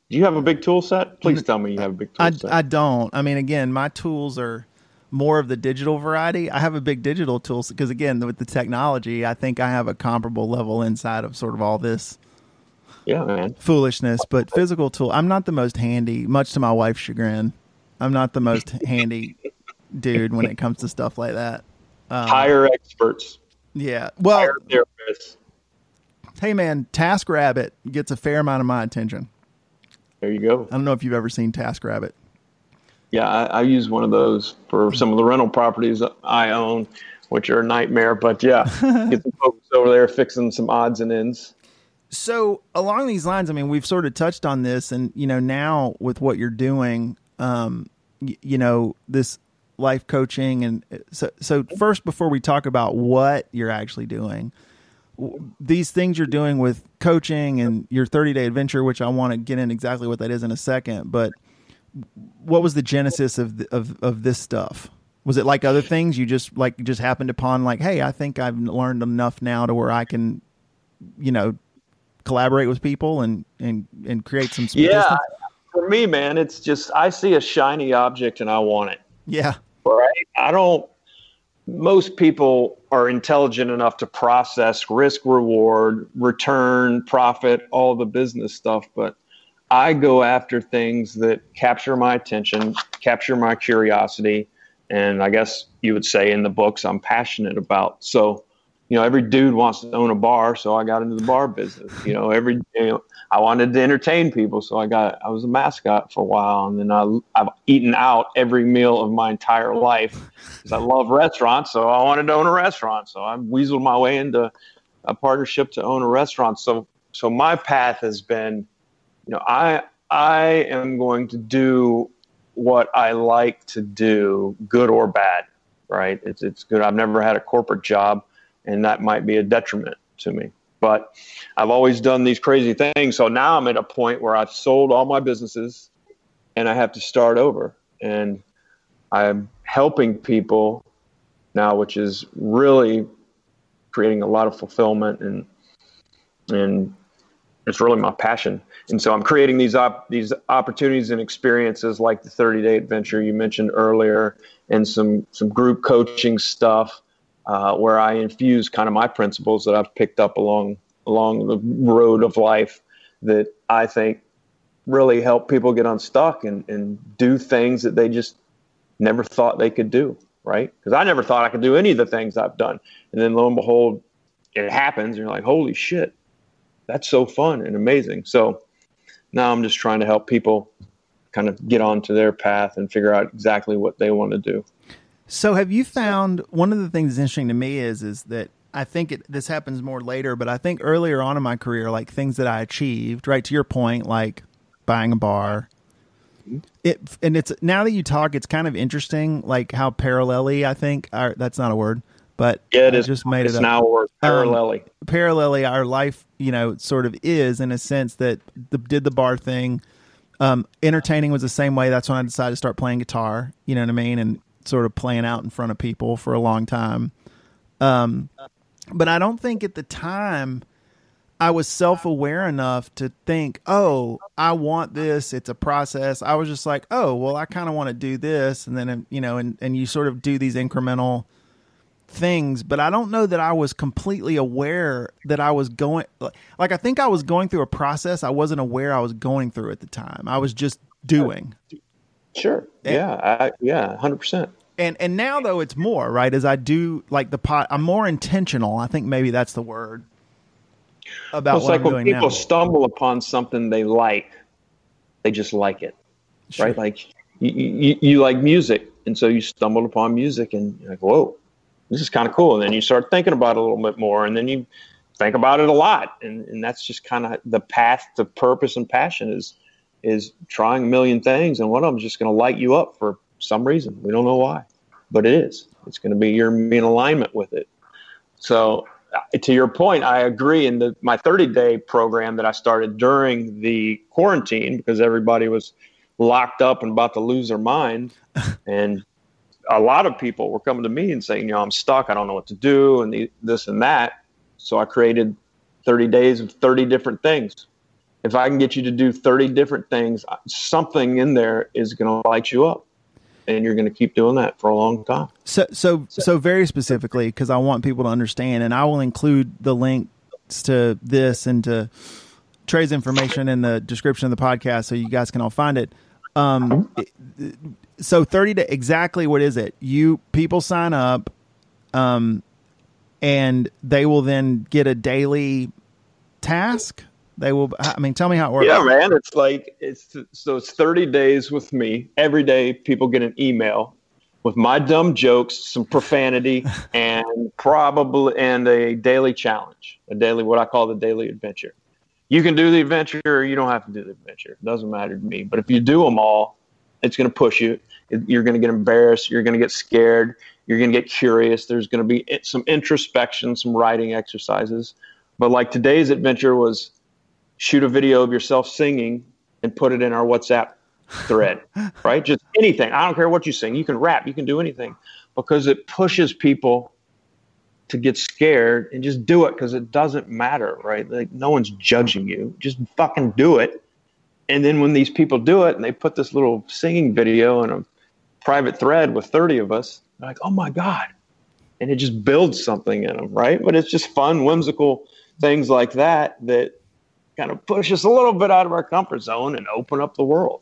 do you have a big tool set? Please tell me you have a big tool I, set. I don't. I mean, again, my tools are more of the digital variety. I have a big digital tool because again, with the technology, I think I have a comparable level inside of sort of all this. Yeah, man. Foolishness, but physical tool. I'm not the most handy, much to my wife's chagrin. I'm not the most handy dude when it comes to stuff like that. Um, Hire experts. Yeah. Well, Hire therapists. Hey, man, TaskRabbit gets a fair amount of my attention. There you go. I don't know if you've ever seen TaskRabbit yeah, I, I, use one of those for some of the rental properties I own, which are a nightmare. But yeah, get some folks over there fixing some odds and ends. So along these lines, I mean, we've sort of touched on this, and you know, now with what you're doing, um, y- you know, this life coaching, and uh, so so first, before we talk about what you're actually doing, these things you're doing with coaching and your 30 day adventure, which I want to get in exactly what that is in a second, but what was the genesis of of of this stuff? Was it like other things you just like just happened upon like, hey, I think I've learned enough now to where I can, you know, collaborate with people and and and create some. Yeah, distance? for me, man, it's just I see a shiny object and I want it. Yeah. Right. I don't. Most people are intelligent enough to process risk, reward, return, profit, all the business stuff, but I go after things that capture my attention, capture my curiosity, and I guess you would say in the books I'm passionate about. So, you know, every dude wants to own a bar, so I got into the bar business. You know, every you know, I wanted to entertain people, so I got I was a mascot for a while, and then I, I've eaten out every meal of my entire life because I love restaurants. So I wanted to own a restaurant, so I weaseled my way into a partnership to own a restaurant. So, so my path has been you know, I I am going to do what I like to do, good or bad, right? It's it's good. I've never had a corporate job, and that might be a detriment to me. But I've always done these crazy things. So now I'm at a point where I've sold all my businesses, and I have to start over. And I'm helping people now, which is really creating a lot of fulfillment and and it's really my passion. And so I'm creating these op- these opportunities and experiences like the 30 day adventure you mentioned earlier, and some some group coaching stuff uh, where I infuse kind of my principles that I've picked up along along the road of life that I think really help people get unstuck and, and do things that they just never thought they could do, right? Because I never thought I could do any of the things I've done. And then lo and behold, it happens. And you're like, holy shit, that's so fun and amazing. So now I'm just trying to help people kind of get onto their path and figure out exactly what they want to do. So have you found one of the things that's interesting to me is is that I think it, this happens more later, but I think earlier on in my career, like things that I achieved, right to your point, like buying a bar. Mm-hmm. It and it's now that you talk, it's kind of interesting, like how parallelly I think that's not a word, but yeah, it I is. Just made it's it up. now a word parallelly. Um, parallelly, our life, you know, sort of is in a sense that the, did the bar thing. Um, entertaining was the same way. That's when I decided to start playing guitar. You know what I mean, and sort of playing out in front of people for a long time. Um, but I don't think at the time I was self aware enough to think, oh, I want this. It's a process. I was just like, oh, well, I kind of want to do this. And then, you know, and, and you sort of do these incremental things. But I don't know that I was completely aware that I was going, like, I think I was going through a process I wasn't aware I was going through at the time. I was just doing. Sure. And, yeah. I, yeah. 100%. And and now though it's more right as I do like the pot. I'm more intentional. I think maybe that's the word about well, it's like I'm when people now. stumble upon something they like, they just like it, sure. right? Like you, you, you, like music, and so you stumbled upon music, and you're like, whoa, this is kind of cool. And then you start thinking about it a little bit more, and then you think about it a lot, and, and that's just kind of the path to purpose and passion is is trying a million things, and one of them is just going to light you up for some reason. We don't know why, but it is. It's going to be you're in alignment with it. So uh, to your point, I agree. In the, my 30 day program that I started during the quarantine, because everybody was locked up and about to lose their mind, and a lot of people were coming to me and saying, you know, I'm stuck. I don't know what to do, and the, this and that. So I created 30 days of 30 different things. If I can get you to do 30 different things, something in there is going to light you up and you're going to keep doing that for a long time. So, so, so very specifically, because I want people to understand, and I will include the links to this and to Trey's information in the description of the podcast, so you guys can all find it. Um, so thirty to exactly what is it? You people sign up, um, and they will then get a daily task they will. I mean, tell me how it works. Yeah, man. It's like it's so it's 30 days with me. Every day, people get an email with my dumb jokes, some profanity, and probably and a daily challenge, a daily what I call the daily adventure. You can do the adventure, or you don't have to do the adventure. It doesn't matter to me. But if you do them all, it's going to push you. You're going to get embarrassed. You're going to get scared. You're going to get curious. There's going to be some introspection, some writing exercises. But like today's adventure was shoot a video of yourself singing and put it in our WhatsApp thread, right? Just anything. I don't care what you sing. You can rap, you can do anything because it pushes people to get scared and just do it because it doesn't matter, right? Like no one's judging you. Just fucking do it. And then when these people do it and they put this little singing video in a private thread with 30 of us, they're like, oh my God. And it just builds something in them, right? But it's just fun, whimsical things like that that kind of push us a little bit out of our comfort zone and open up the world.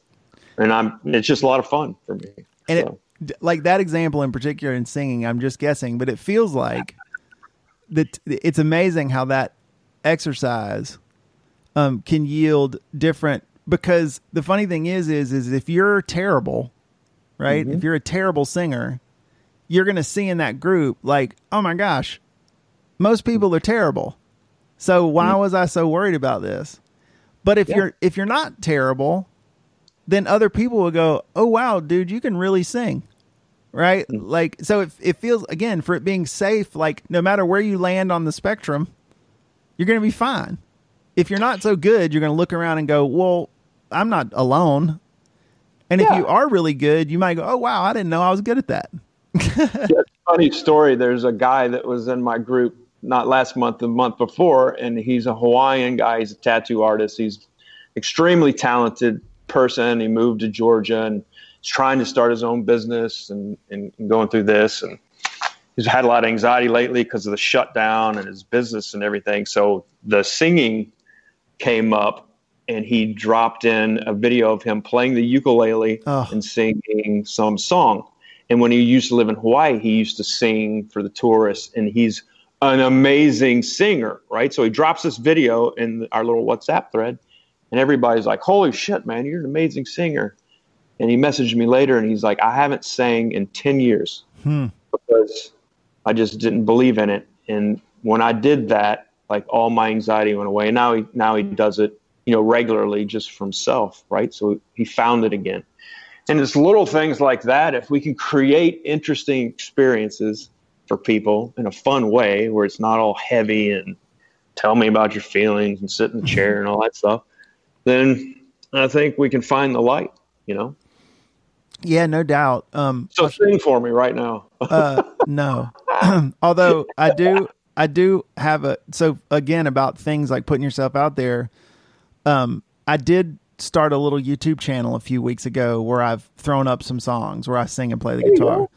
And I'm it's just a lot of fun for me. And so. it, like that example in particular in singing, I'm just guessing, but it feels like that it's amazing how that exercise um, can yield different because the funny thing is is is if you're terrible, right? Mm-hmm. If you're a terrible singer, you're going to see in that group like, "Oh my gosh, most people are terrible." So why mm-hmm. was I so worried about this? But if yeah. you're if you're not terrible, then other people will go, "Oh wow, dude, you can really sing." Right? Like so it it feels again for it being safe like no matter where you land on the spectrum, you're going to be fine. If you're not so good, you're going to look around and go, "Well, I'm not alone." And yeah. if you are really good, you might go, "Oh wow, I didn't know I was good at that." yeah, funny story. There's a guy that was in my group not last month, the month before, and he's a Hawaiian guy. He's a tattoo artist. He's extremely talented person. He moved to Georgia and trying to start his own business and, and, going through this. And he's had a lot of anxiety lately because of the shutdown and his business and everything. So the singing came up and he dropped in a video of him playing the ukulele oh. and singing some song. And when he used to live in Hawaii, he used to sing for the tourists, and he's an amazing singer, right? So he drops this video in our little WhatsApp thread, and everybody's like, "Holy shit, man, you're an amazing singer!" And he messaged me later, and he's like, "I haven't sang in ten years hmm. because I just didn't believe in it." And when I did that, like all my anxiety went away. And now he now he does it, you know, regularly just from self, right? So he found it again. And it's little things like that. If we can create interesting experiences for people in a fun way, where it's not all heavy and tell me about your feelings and sit in the chair and all that stuff, then I think we can find the light. You know. Yeah, no doubt. Um, so sing for me right now. uh, no, although I do, I do have a. So again, about things like putting yourself out there. Um, I did start a little YouTube channel a few weeks ago where I've thrown up some songs where I sing and play the guitar.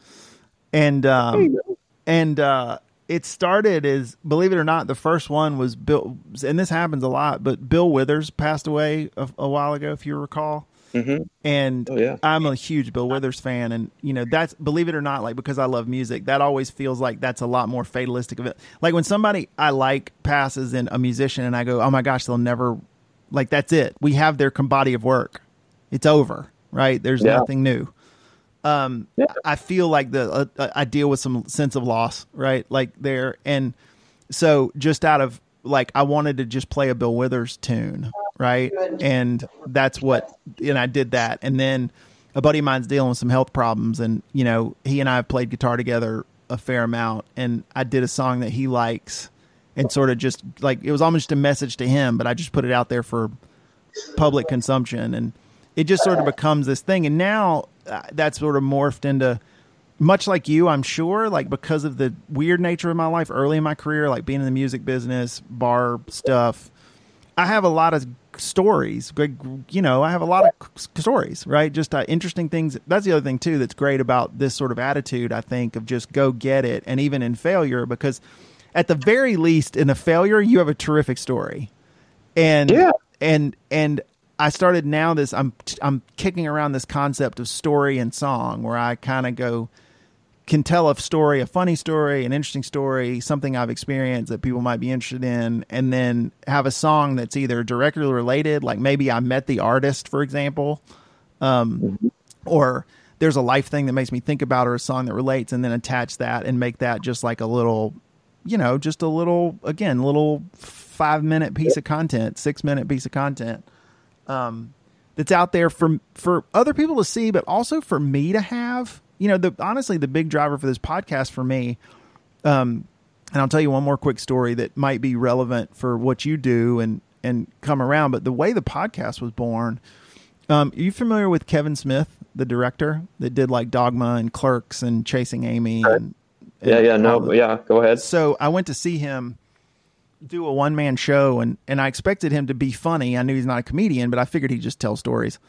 And um and uh it started as believe it or not the first one was Bill and this happens a lot but Bill Withers passed away a, a while ago if you recall. Mm-hmm. And oh, yeah. I'm a huge Bill Withers fan, and you know that's believe it or not, like because I love music, that always feels like that's a lot more fatalistic of it. Like when somebody I like passes in a musician, and I go, "Oh my gosh, they'll never like that's it. We have their body of work. It's over, right? There's yeah. nothing new. Um, yeah. I feel like the uh, uh, I deal with some sense of loss, right? Like there, and so just out of like I wanted to just play a Bill Withers tune, right? And that's what, and I did that, and then a buddy of mine's dealing with some health problems, and you know he and I have played guitar together a fair amount, and I did a song that he likes and sort of just like it was almost a message to him, but I just put it out there for public consumption, and it just sort of becomes this thing. And now uh, that's sort of morphed into much like you, I'm sure, like because of the weird nature of my life early in my career, like being in the music business, bar stuff. I have a lot of stories. You know, I have a lot of stories, right? Just uh, interesting things. That's the other thing too. That's great about this sort of attitude. I think of just go get it, and even in failure, because at the very least, in a failure, you have a terrific story. And yeah. and and I started now this I'm I'm kicking around this concept of story and song where I kind of go can tell a story, a funny story, an interesting story, something I've experienced that people might be interested in, and then have a song that's either directly related, like maybe I met the artist, for example, um, mm-hmm. or there's a life thing that makes me think about or a song that relates, and then attach that and make that just like a little you know, just a little, again, little five minute piece of content, six minute piece of content, um, that's out there for for other people to see, but also for me to have. You know, the honestly, the big driver for this podcast for me, um, and I'll tell you one more quick story that might be relevant for what you do and and come around. But the way the podcast was born, um, are you familiar with Kevin Smith, the director that did like Dogma and Clerks and Chasing Amy and yeah, yeah, no, yeah. Go ahead. So I went to see him do a one man show, and and I expected him to be funny. I knew he's not a comedian, but I figured he'd just tell stories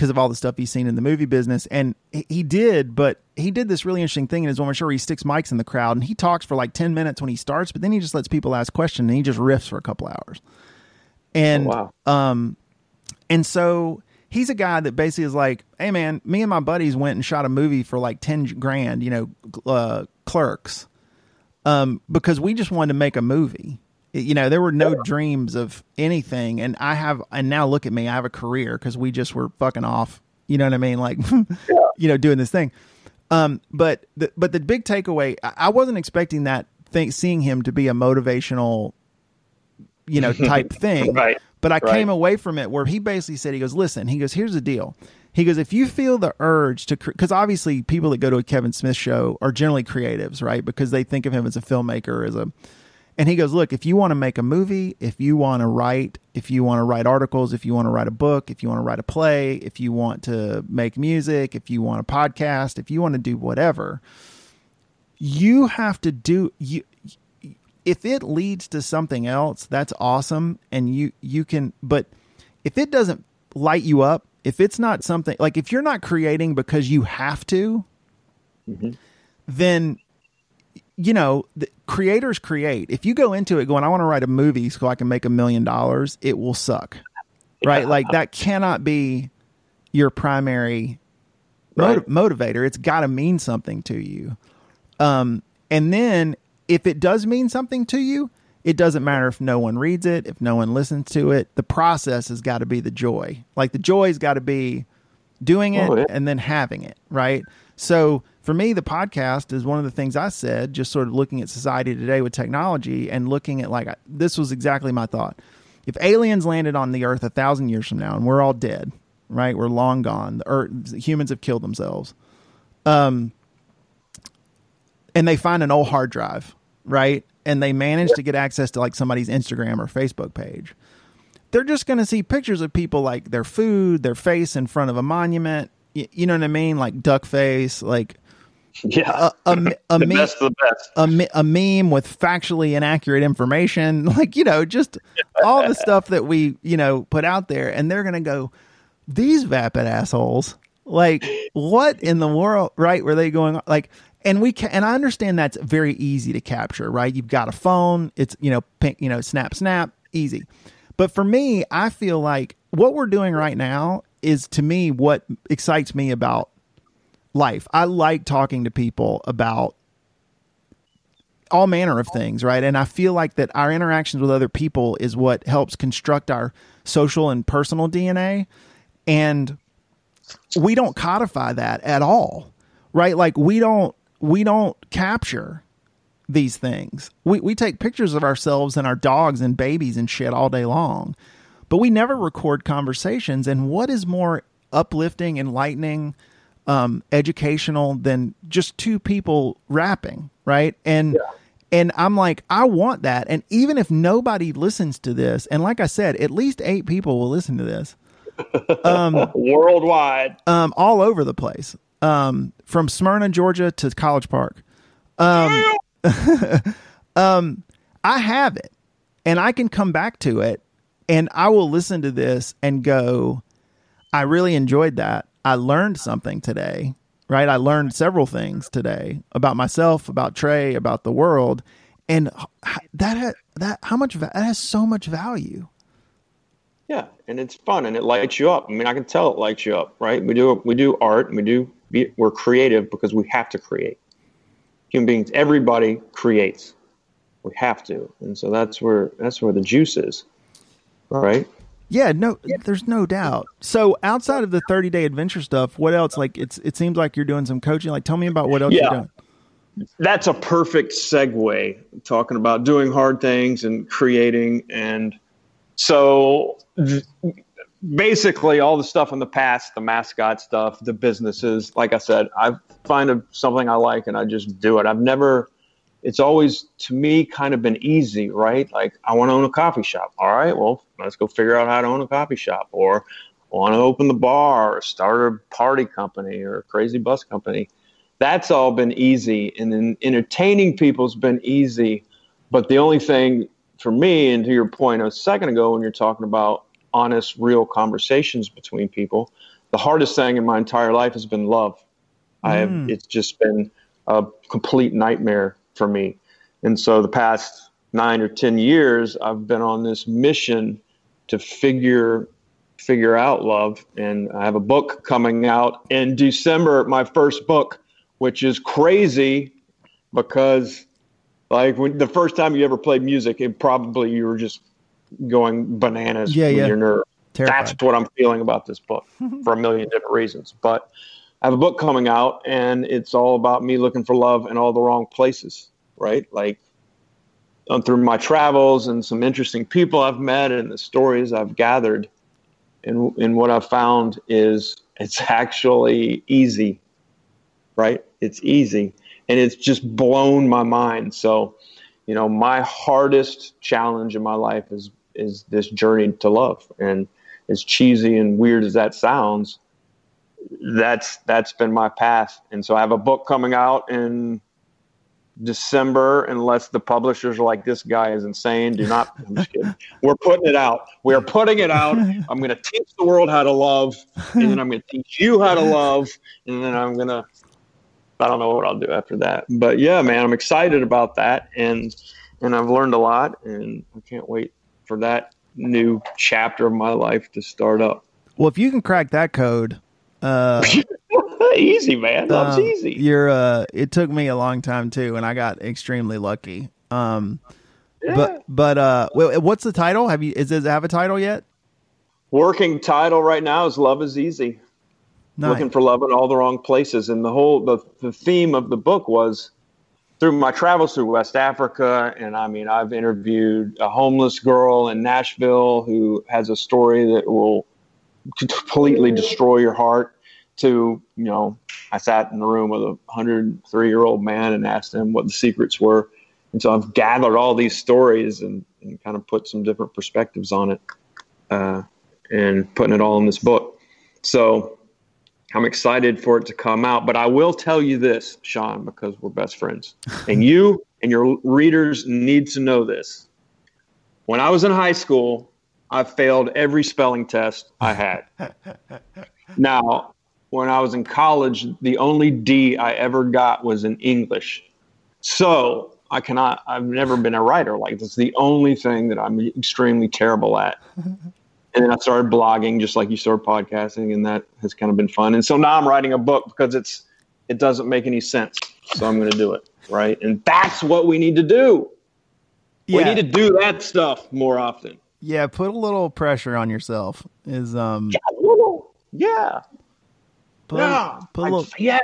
because of all the stuff he's seen in the movie business. And he did, but he did this really interesting thing in his one where he sticks mics in the crowd and he talks for like ten minutes when he starts, but then he just lets people ask questions and he just riffs for a couple hours. And oh, wow. um, and so he's a guy that basically is like, hey man, me and my buddies went and shot a movie for like ten grand, you know, uh, Clerks, um, because we just wanted to make a movie. You know, there were no dreams of anything, and I have, and now look at me, I have a career because we just were fucking off. You know what I mean? Like, you know, doing this thing. Um, but the, but the big takeaway, I, I wasn't expecting that thing, seeing him to be a motivational, you know, type thing. right. But I right. came away from it where he basically said, he goes, listen, he goes, here's the deal. He goes, if you feel the urge to, because obviously people that go to a Kevin Smith show are generally creatives, right? Because they think of him as a filmmaker, as a, and he goes, look, if you want to make a movie, if you want to write, if you want to write articles, if you want to write a book, if you want to write a play, if you want to make music, if you want a podcast, if you want to do whatever, you have to do you if it leads to something else, that's awesome and you you can but if it doesn't light you up, if it's not something like if you're not creating because you have to, mm-hmm. then you know, the creators create. If you go into it going, I want to write a movie so I can make a million dollars, it will suck. Right? Like that cannot be your primary right. motivator. It's got to mean something to you. Um, and then if it does mean something to you, it doesn't matter if no one reads it, if no one listens to it. The process has got to be the joy. Like the joy's got to be doing it oh, yeah. and then having it, right? So for me, the podcast is one of the things I said, just sort of looking at society today with technology and looking at like, this was exactly my thought. If aliens landed on the earth a thousand years from now and we're all dead, right? We're long gone. The earth, humans have killed themselves. Um, and they find an old hard drive, right? And they manage to get access to like somebody's Instagram or Facebook page. They're just going to see pictures of people like their food, their face in front of a monument. You, you know what I mean? Like duck face, like yeah, a, a, a, the best of the best. A, a meme with factually inaccurate information, like you know, just all the stuff that we you know put out there, and they're gonna go, these vapid assholes, like what in the world, right? Were they going like? And we can, and I understand that's very easy to capture, right? You've got a phone, it's you know, pink, you know, snap, snap, easy. But for me, I feel like what we're doing right now is to me what excites me about life. I like talking to people about all manner of things, right? And I feel like that our interactions with other people is what helps construct our social and personal DNA. And we don't codify that at all, right? Like we don't we don't capture these things. We we take pictures of ourselves and our dogs and babies and shit all day long. But we never record conversations and what is more uplifting, enlightening, um, educational than just two people rapping, right? And yeah. and I'm like, I want that. And even if nobody listens to this, and like I said, at least eight people will listen to this. Um, worldwide, um, all over the place, um, from Smyrna, Georgia to College Park. Um, um, I have it, and I can come back to it, and I will listen to this and go, I really enjoyed that. I learned something today, right? I learned several things today about myself, about Trey, about the world, and that that how much that has so much value. Yeah, and it's fun and it lights you up. I mean, I can tell it lights you up, right? We do we do art and we do we're creative because we have to create. Human beings, everybody creates. We have to, and so that's where that's where the juice is, right? Yeah, no, there's no doubt. So outside of the 30 day adventure stuff, what else? Like it's it seems like you're doing some coaching. Like tell me about what else yeah. you're doing. That's a perfect segue talking about doing hard things and creating and so th- basically all the stuff in the past, the mascot stuff, the businesses, like I said, I find a, something I like and I just do it. I've never it's always to me kind of been easy, right? Like I want to own a coffee shop. All right, well, let's go figure out how to own a coffee shop or want to open the bar or start a party company or a crazy bus company. That's all been easy and then entertaining people's been easy, but the only thing for me and to your point a second ago when you're talking about honest real conversations between people, the hardest thing in my entire life has been love. Mm. I have mm. it's just been a complete nightmare for me. And so the past nine or 10 years, I've been on this mission to figure figure out love and i have a book coming out in december my first book which is crazy because like when the first time you ever played music it probably you were just going bananas yeah, with yeah. your nerve that's what i'm feeling about this book for a million different reasons but i have a book coming out and it's all about me looking for love in all the wrong places right? Like um, through my travels and some interesting people I've met and the stories I've gathered, and and what I've found is it's actually easy, right? It's easy, and it's just blown my mind. So, you know, my hardest challenge in my life is is this journey to love, and as cheesy and weird as that sounds, that's that's been my path. And so I have a book coming out in December unless the publishers are like, this guy is insane. Do not, I'm just kidding. We're putting it out. We're putting it out. I'm going to teach the world how to love, and then I'm going to teach you how to love, and then I'm going to I don't know what I'll do after that. But yeah, man, I'm excited about that, and and I've learned a lot, and I can't wait for that new chapter of my life to start up. Well, if you can crack that code, uh, easy, man. Love's um, easy. You're. Uh, it took me a long time too, and I got extremely lucky. Um, Yeah. but but uh, what's the title? Have you? Is does it have a title yet? Working title right now is "Love Is Easy." Nice. looking for love in all the wrong places. And the whole the, the theme of the book was through my travels through West Africa, and I mean I've interviewed a homeless girl in Nashville who has a story that will completely destroy your heart. To you know, I sat in the room with a 103 year old man and asked him what the secrets were. And so I've gathered all these stories and, and kind of put some different perspectives on it uh, and putting it all in this book. So I'm excited for it to come out. But I will tell you this, Sean, because we're best friends. And you and your readers need to know this. When I was in high school, I failed every spelling test I had. now, when I was in college, the only D I ever got was in English. So I cannot, I've never been a writer. Like, that's the only thing that I'm extremely terrible at. And then I started blogging, just like you started podcasting, and that has kind of been fun. And so now I'm writing a book because it's it doesn't make any sense. So I'm going to do it, right? And that's what we need to do. We need to do that stuff more often. Yeah, put a little pressure on yourself. Is um Yeah, put, yeah, put a I- little yeah.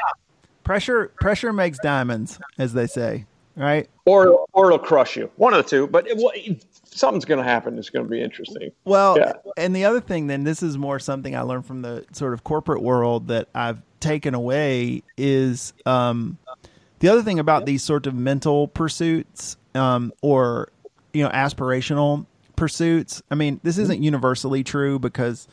pressure. Pressure makes diamonds, as they say. Right. Or or it'll crush you. One of the two. But it, something's going to happen. It's going to be interesting. Well, Yeah. and the other thing, then, this is more something I learned from the sort of corporate world that I've taken away is um, the other thing about these sort of mental pursuits um, or you know aspirational pursuits. I mean, this isn't universally true because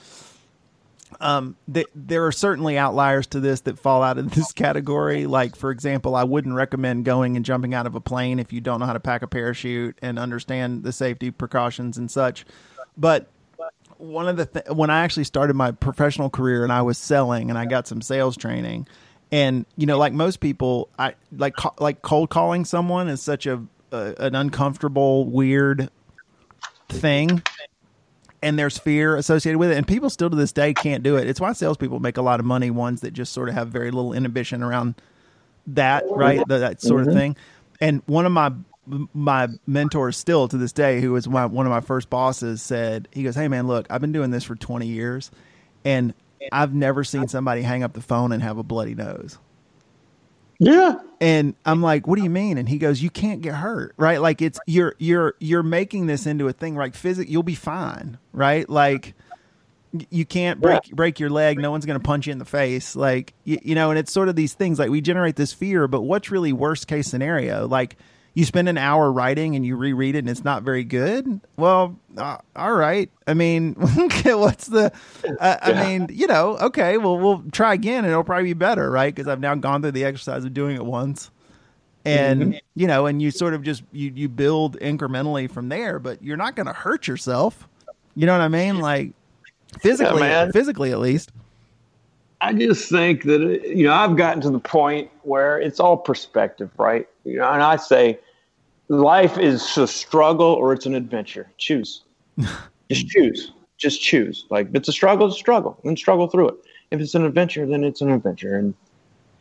um, th- there are certainly outliers to this that fall out of this category. Like, for example, I wouldn't recommend going and jumping out of a plane if you don't know how to pack a parachute and understand the safety precautions and such. But one of the th- when I actually started my professional career and I was selling and I got some sales training, and you know, like most people, I like like cold calling someone is such a, a an uncomfortable, weird thing and there's fear associated with it. And people still to this day can't do it. It's why salespeople make a lot of money, ones that just sort of have very little inhibition around that, right? That, that sort of mm-hmm. thing. And one of my my mentors still to this day, who was my, one of my first bosses, said, he goes, Hey man, look, I've been doing this for 20 years and I've never seen somebody hang up the phone and have a bloody nose. Yeah. And I'm like, what do you mean? And he goes, you can't get hurt, right? Like it's you're you're you're making this into a thing. Like physic, you'll be fine, right? Like you can't break break your leg. No one's going to punch you in the face, like you, you know. And it's sort of these things like we generate this fear, but what's really worst case scenario? Like you spend an hour writing and you reread it and it's not very good. Well, uh, all right. I mean, what's the? Uh, I Yeah. mean, you know, okay. Well, we'll try again and it'll probably be better, right? Because I've now gone through the exercise of doing it once and you know and you sort of just you you build incrementally from there but you're not going to hurt yourself you know what i mean like physically man. physically at least I just think that you know I've gotten to the point where it's all perspective, right? You know, and I say life is a struggle or it's an adventure. Choose. Just choose. Just choose. Like if it's a struggle, it's a struggle, and struggle through it. If it's an adventure, then it's an adventure, and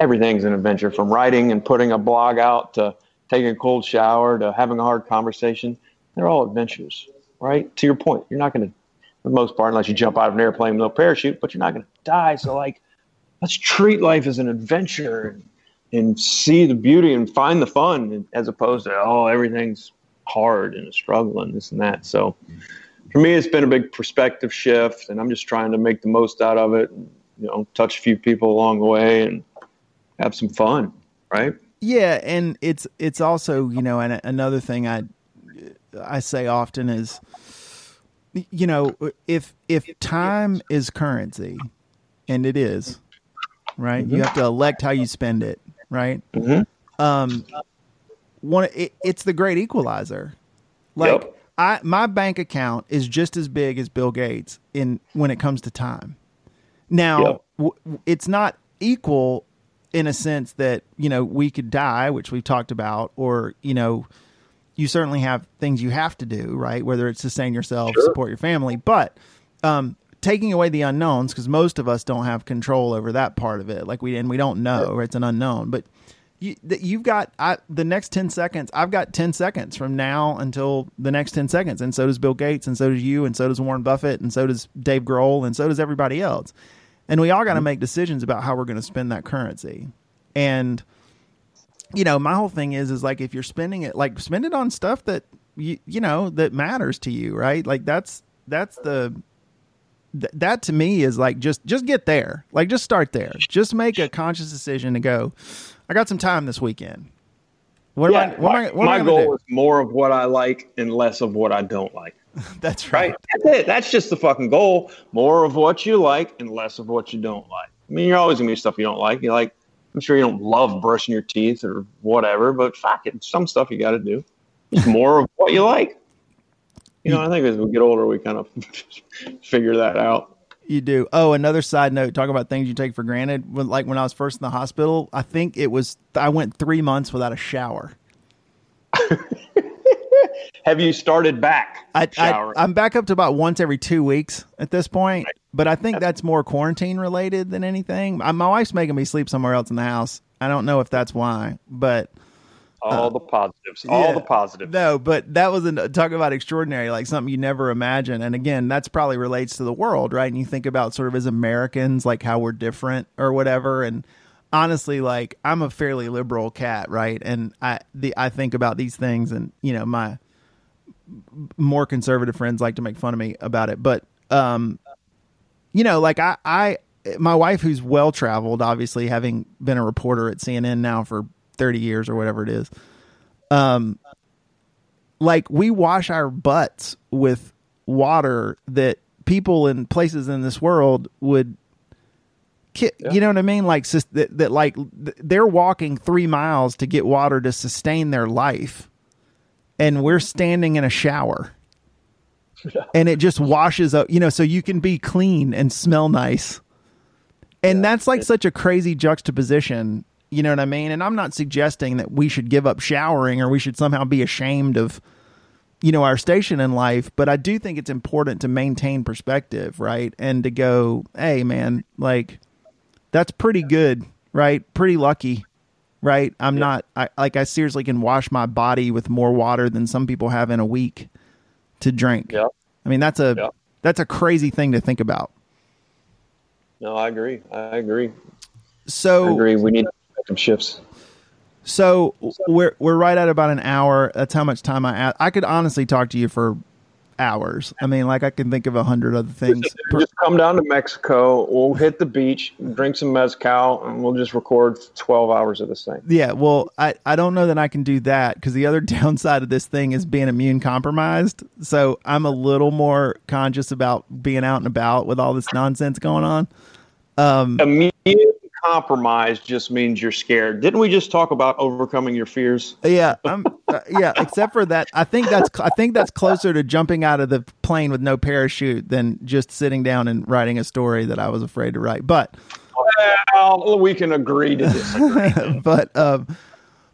everything's an adventure. From writing and putting a blog out to taking a cold shower to having a hard conversation, they're all adventures, right? To your point, you're not going to for the most part, unless you jump out of an airplane with no parachute, but you're not going to die. So, like, let's treat life as an adventure and, and see the beauty and find the fun as opposed to, oh, everything's hard and a struggle and this and that. So, for me, it's been a big perspective shift, and I'm just trying to make the most out of it. And, you know, touch a few people along the way and have some fun, right? yeah and it's it's also you know and another thing i i say often is you know if if time is currency and it is right you mm-hmm. have to elect how you spend it right Mhm. um one it, it's the great equalizer like Yep. i my bank account is just as big as bill gates in when it comes to time now Yep. w- it's not equal in a sense that you know we could die, which we've talked about, or you know, you certainly have things you have to do, right? Whether it's sustain yourself, Sure. support your family, but um, taking away the unknowns because most of us don't have control over that part of it. Like we and we don't know, it's an unknown. But you, you've got I, the next ten seconds. I've got ten seconds from now until the next ten seconds, and so does Bill Gates, and so does you, and so does Warren Buffett, and so does Dave Grohl, and so does everybody else. And we all got to mm-hmm. make decisions about how we're going to spend that currency. And you know, my whole thing is is like if you're spending it, like spend it on stuff that you you know that matters to you, right? Like that's that's the th- that to me is like just just get there, like just start there, just make a conscious decision to go. I got some time this weekend. What yeah, am I? What my, am I? What my am I goal is more of what I like and less of what I don't like. That's right. Right. That's it. That's just the fucking goal. More of what you like and less of what you don't like. I mean, you're always gonna be stuff you don't like. You like. I'm sure you don't love brushing your teeth or whatever, but fuck it, some stuff you got to do. Just more of what you like. You know, I think as we get older, we kind of figure that out. You do. Oh, another side note. Talk about things you take for granted. When, like when I was first in the hospital, I think it was I went three months without a shower. Have you started back I, I, I'm back up to about once every two weeks at this point, but I think that's more quarantine related than anything. I, my wife's making me sleep somewhere else in the house. I don't know if that's why, but all the positives. All yeah. the positives. no. But that was a talk about extraordinary, like something you never imagine. And again, that's probably relates to the world, right? And you think about sort of as Americans, like how we're different or whatever. And honestly, like I'm a fairly liberal cat, right? And I the I think about these things, and you know my more conservative friends like to make fun of me about it, but um, you know, like I, I, my wife who's well traveled, obviously having been a reporter at CNN now for thirty years or whatever it is, um, like we wash our butts with water that people in places in this world would. ki- You know what I mean? Like sus- that, that, like th- they're walking three miles to get water to sustain their life, and we're standing in a shower and it just washes up, you know, so you can be clean and smell nice. And that's like such a crazy juxtaposition, you know what I mean? And I'm not suggesting that we should give up showering or we should somehow be ashamed of you know our station in life, but I do think it's important to maintain perspective, right? And to go, "Hey man, like that's pretty good, right? Pretty lucky." Right? I'm not I like I seriously can wash my body with more water than some people have in a week to drink. Yeah. I mean, that's a Yeah. that's a crazy thing to think about. No, I agree. I agree. I So agree. We need some shifts. so we're we're right at about an hour. That's how much time I add. I could honestly talk to you for hours. I mean, like I can think of a hundred other things. Just come down to Mexico. We'll hit the beach, drink some mezcal, and we'll just record 12 hours of this thing. yeah, well, I I don't know that I can do that because the other downside of this thing is being immune compromised. So I'm a little more conscious about being out and about with all this nonsense going on. Um, Immediate compromise just means you're scared. Didn't we just talk about overcoming your fears? Yeah, I'm. Uh, yeah, except for that, I think that's I think that's closer to jumping out of the plane with no parachute than just sitting down and writing a story that I was afraid to write. But Well, we can agree to disagree. but um,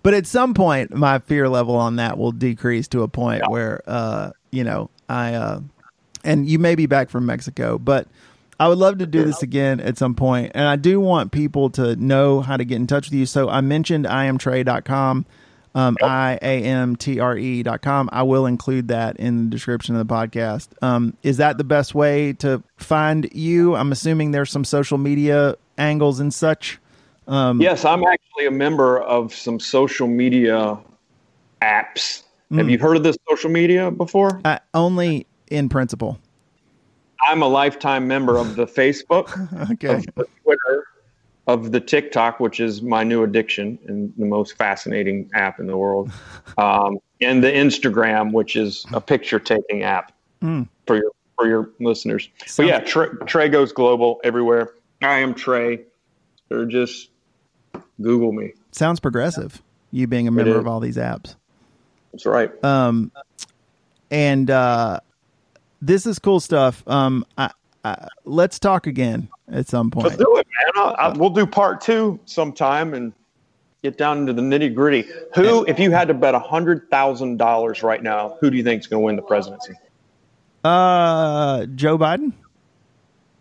but at some point, my fear level on that will decrease to a point where uh, you know, I uh, and you may be back from Mexico, but I would love to do this again at some point. And I do want people to know how to get in touch with you. So I mentioned iamtrey.com, um, I A M T R E dot com. I will include that in the description of the podcast. Um, is that the best way to find you? I'm assuming there's some social media angles and such. yes, I'm actually a member of some social media apps. Have you heard of this social media before? Uh, only in principle. I'm a lifetime member of the Facebook, Okay. of the Twitter, of the TikTok, which is my new addiction and the most fascinating app in the world, um, and the Instagram, which is a picture taking app for your for your listeners. But yeah, Trey, Trey goes global everywhere. I am Trey. Or just Google me. Sounds progressive. You being a member of all these apps. That's right. Um, and uh, this is cool stuff. Um, I, uh, let's talk again at some point. Let's do it, man. I, I, we'll do part two sometime and get down into the nitty gritty. Who, if you had to bet a hundred thousand dollars right now, who do you think is going to win the presidency? Uh, Joe Biden.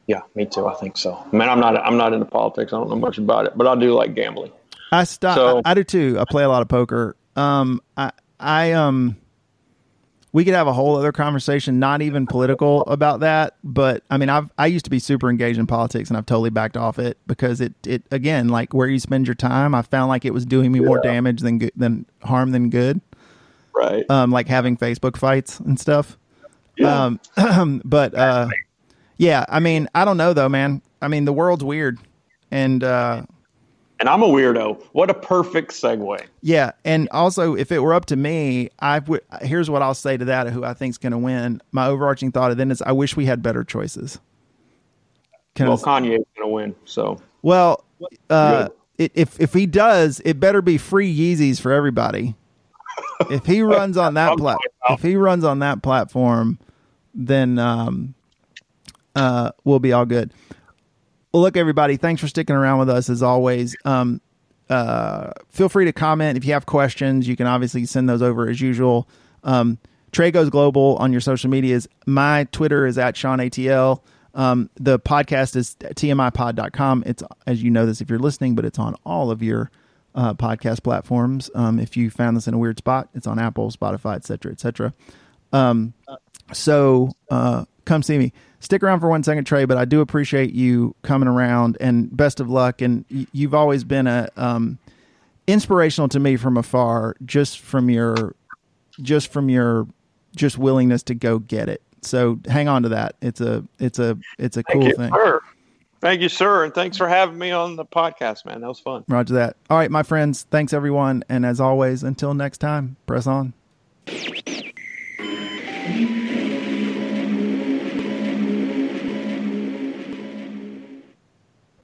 Yeah, me too. I think so. Man, I'm not. I'm not into politics. I don't know much about it, but I do like gambling. I stop. So, I, I do too. I play a lot of poker. Um, I I um we could have a whole other conversation, not even political about that. But I mean, I've I used to be super engaged in politics, and I've totally backed off it because it it again like where you spend your time. I found like it was doing me yeah. more damage than good, than harm than good. Right. Um, like having Facebook fights and stuff. Yeah. Um, but uh, yeah, I mean, I don't know though, man. I mean, the world's weird, and uh, and I'm a weirdo. What a perfect segue. Yeah, and also if it were up to me, I would. Here's what I'll say to that: who I think is going to win. My overarching thought of then is, I wish we had better choices. Can well, Kanye's going to win. So well, uh, it, if if he does, it better be free Yeezys for everybody. if he runs on that plat, if he runs on that platform, then um, uh, we'll be all good. Well, look, everybody, thanks for sticking around with us as always. Um, uh, feel free to comment if you have questions. You can obviously send those over as usual. Um, Trey goes global on your social medias. My Twitter is at Sean ATL. Um, the podcast is tmipod.com. It's, as you know this if you're listening, but it's on all of your uh, podcast platforms. Um, if you found this in a weird spot, it's on Apple, Spotify, etc., etc. Um, so uh, come see me stick around for one second, Trey, but I do appreciate you coming around and best of luck. And you've always been a um, inspirational to me from afar, just from your, just from your, just willingness to go get it. So hang on to that. It's a, it's a, it's a cool Thank you, thing. Sir. Thank you, sir, and thanks for having me on the podcast, man. That was fun. Roger that. All right, my friends. Thanks everyone, and as always, until next time, press on.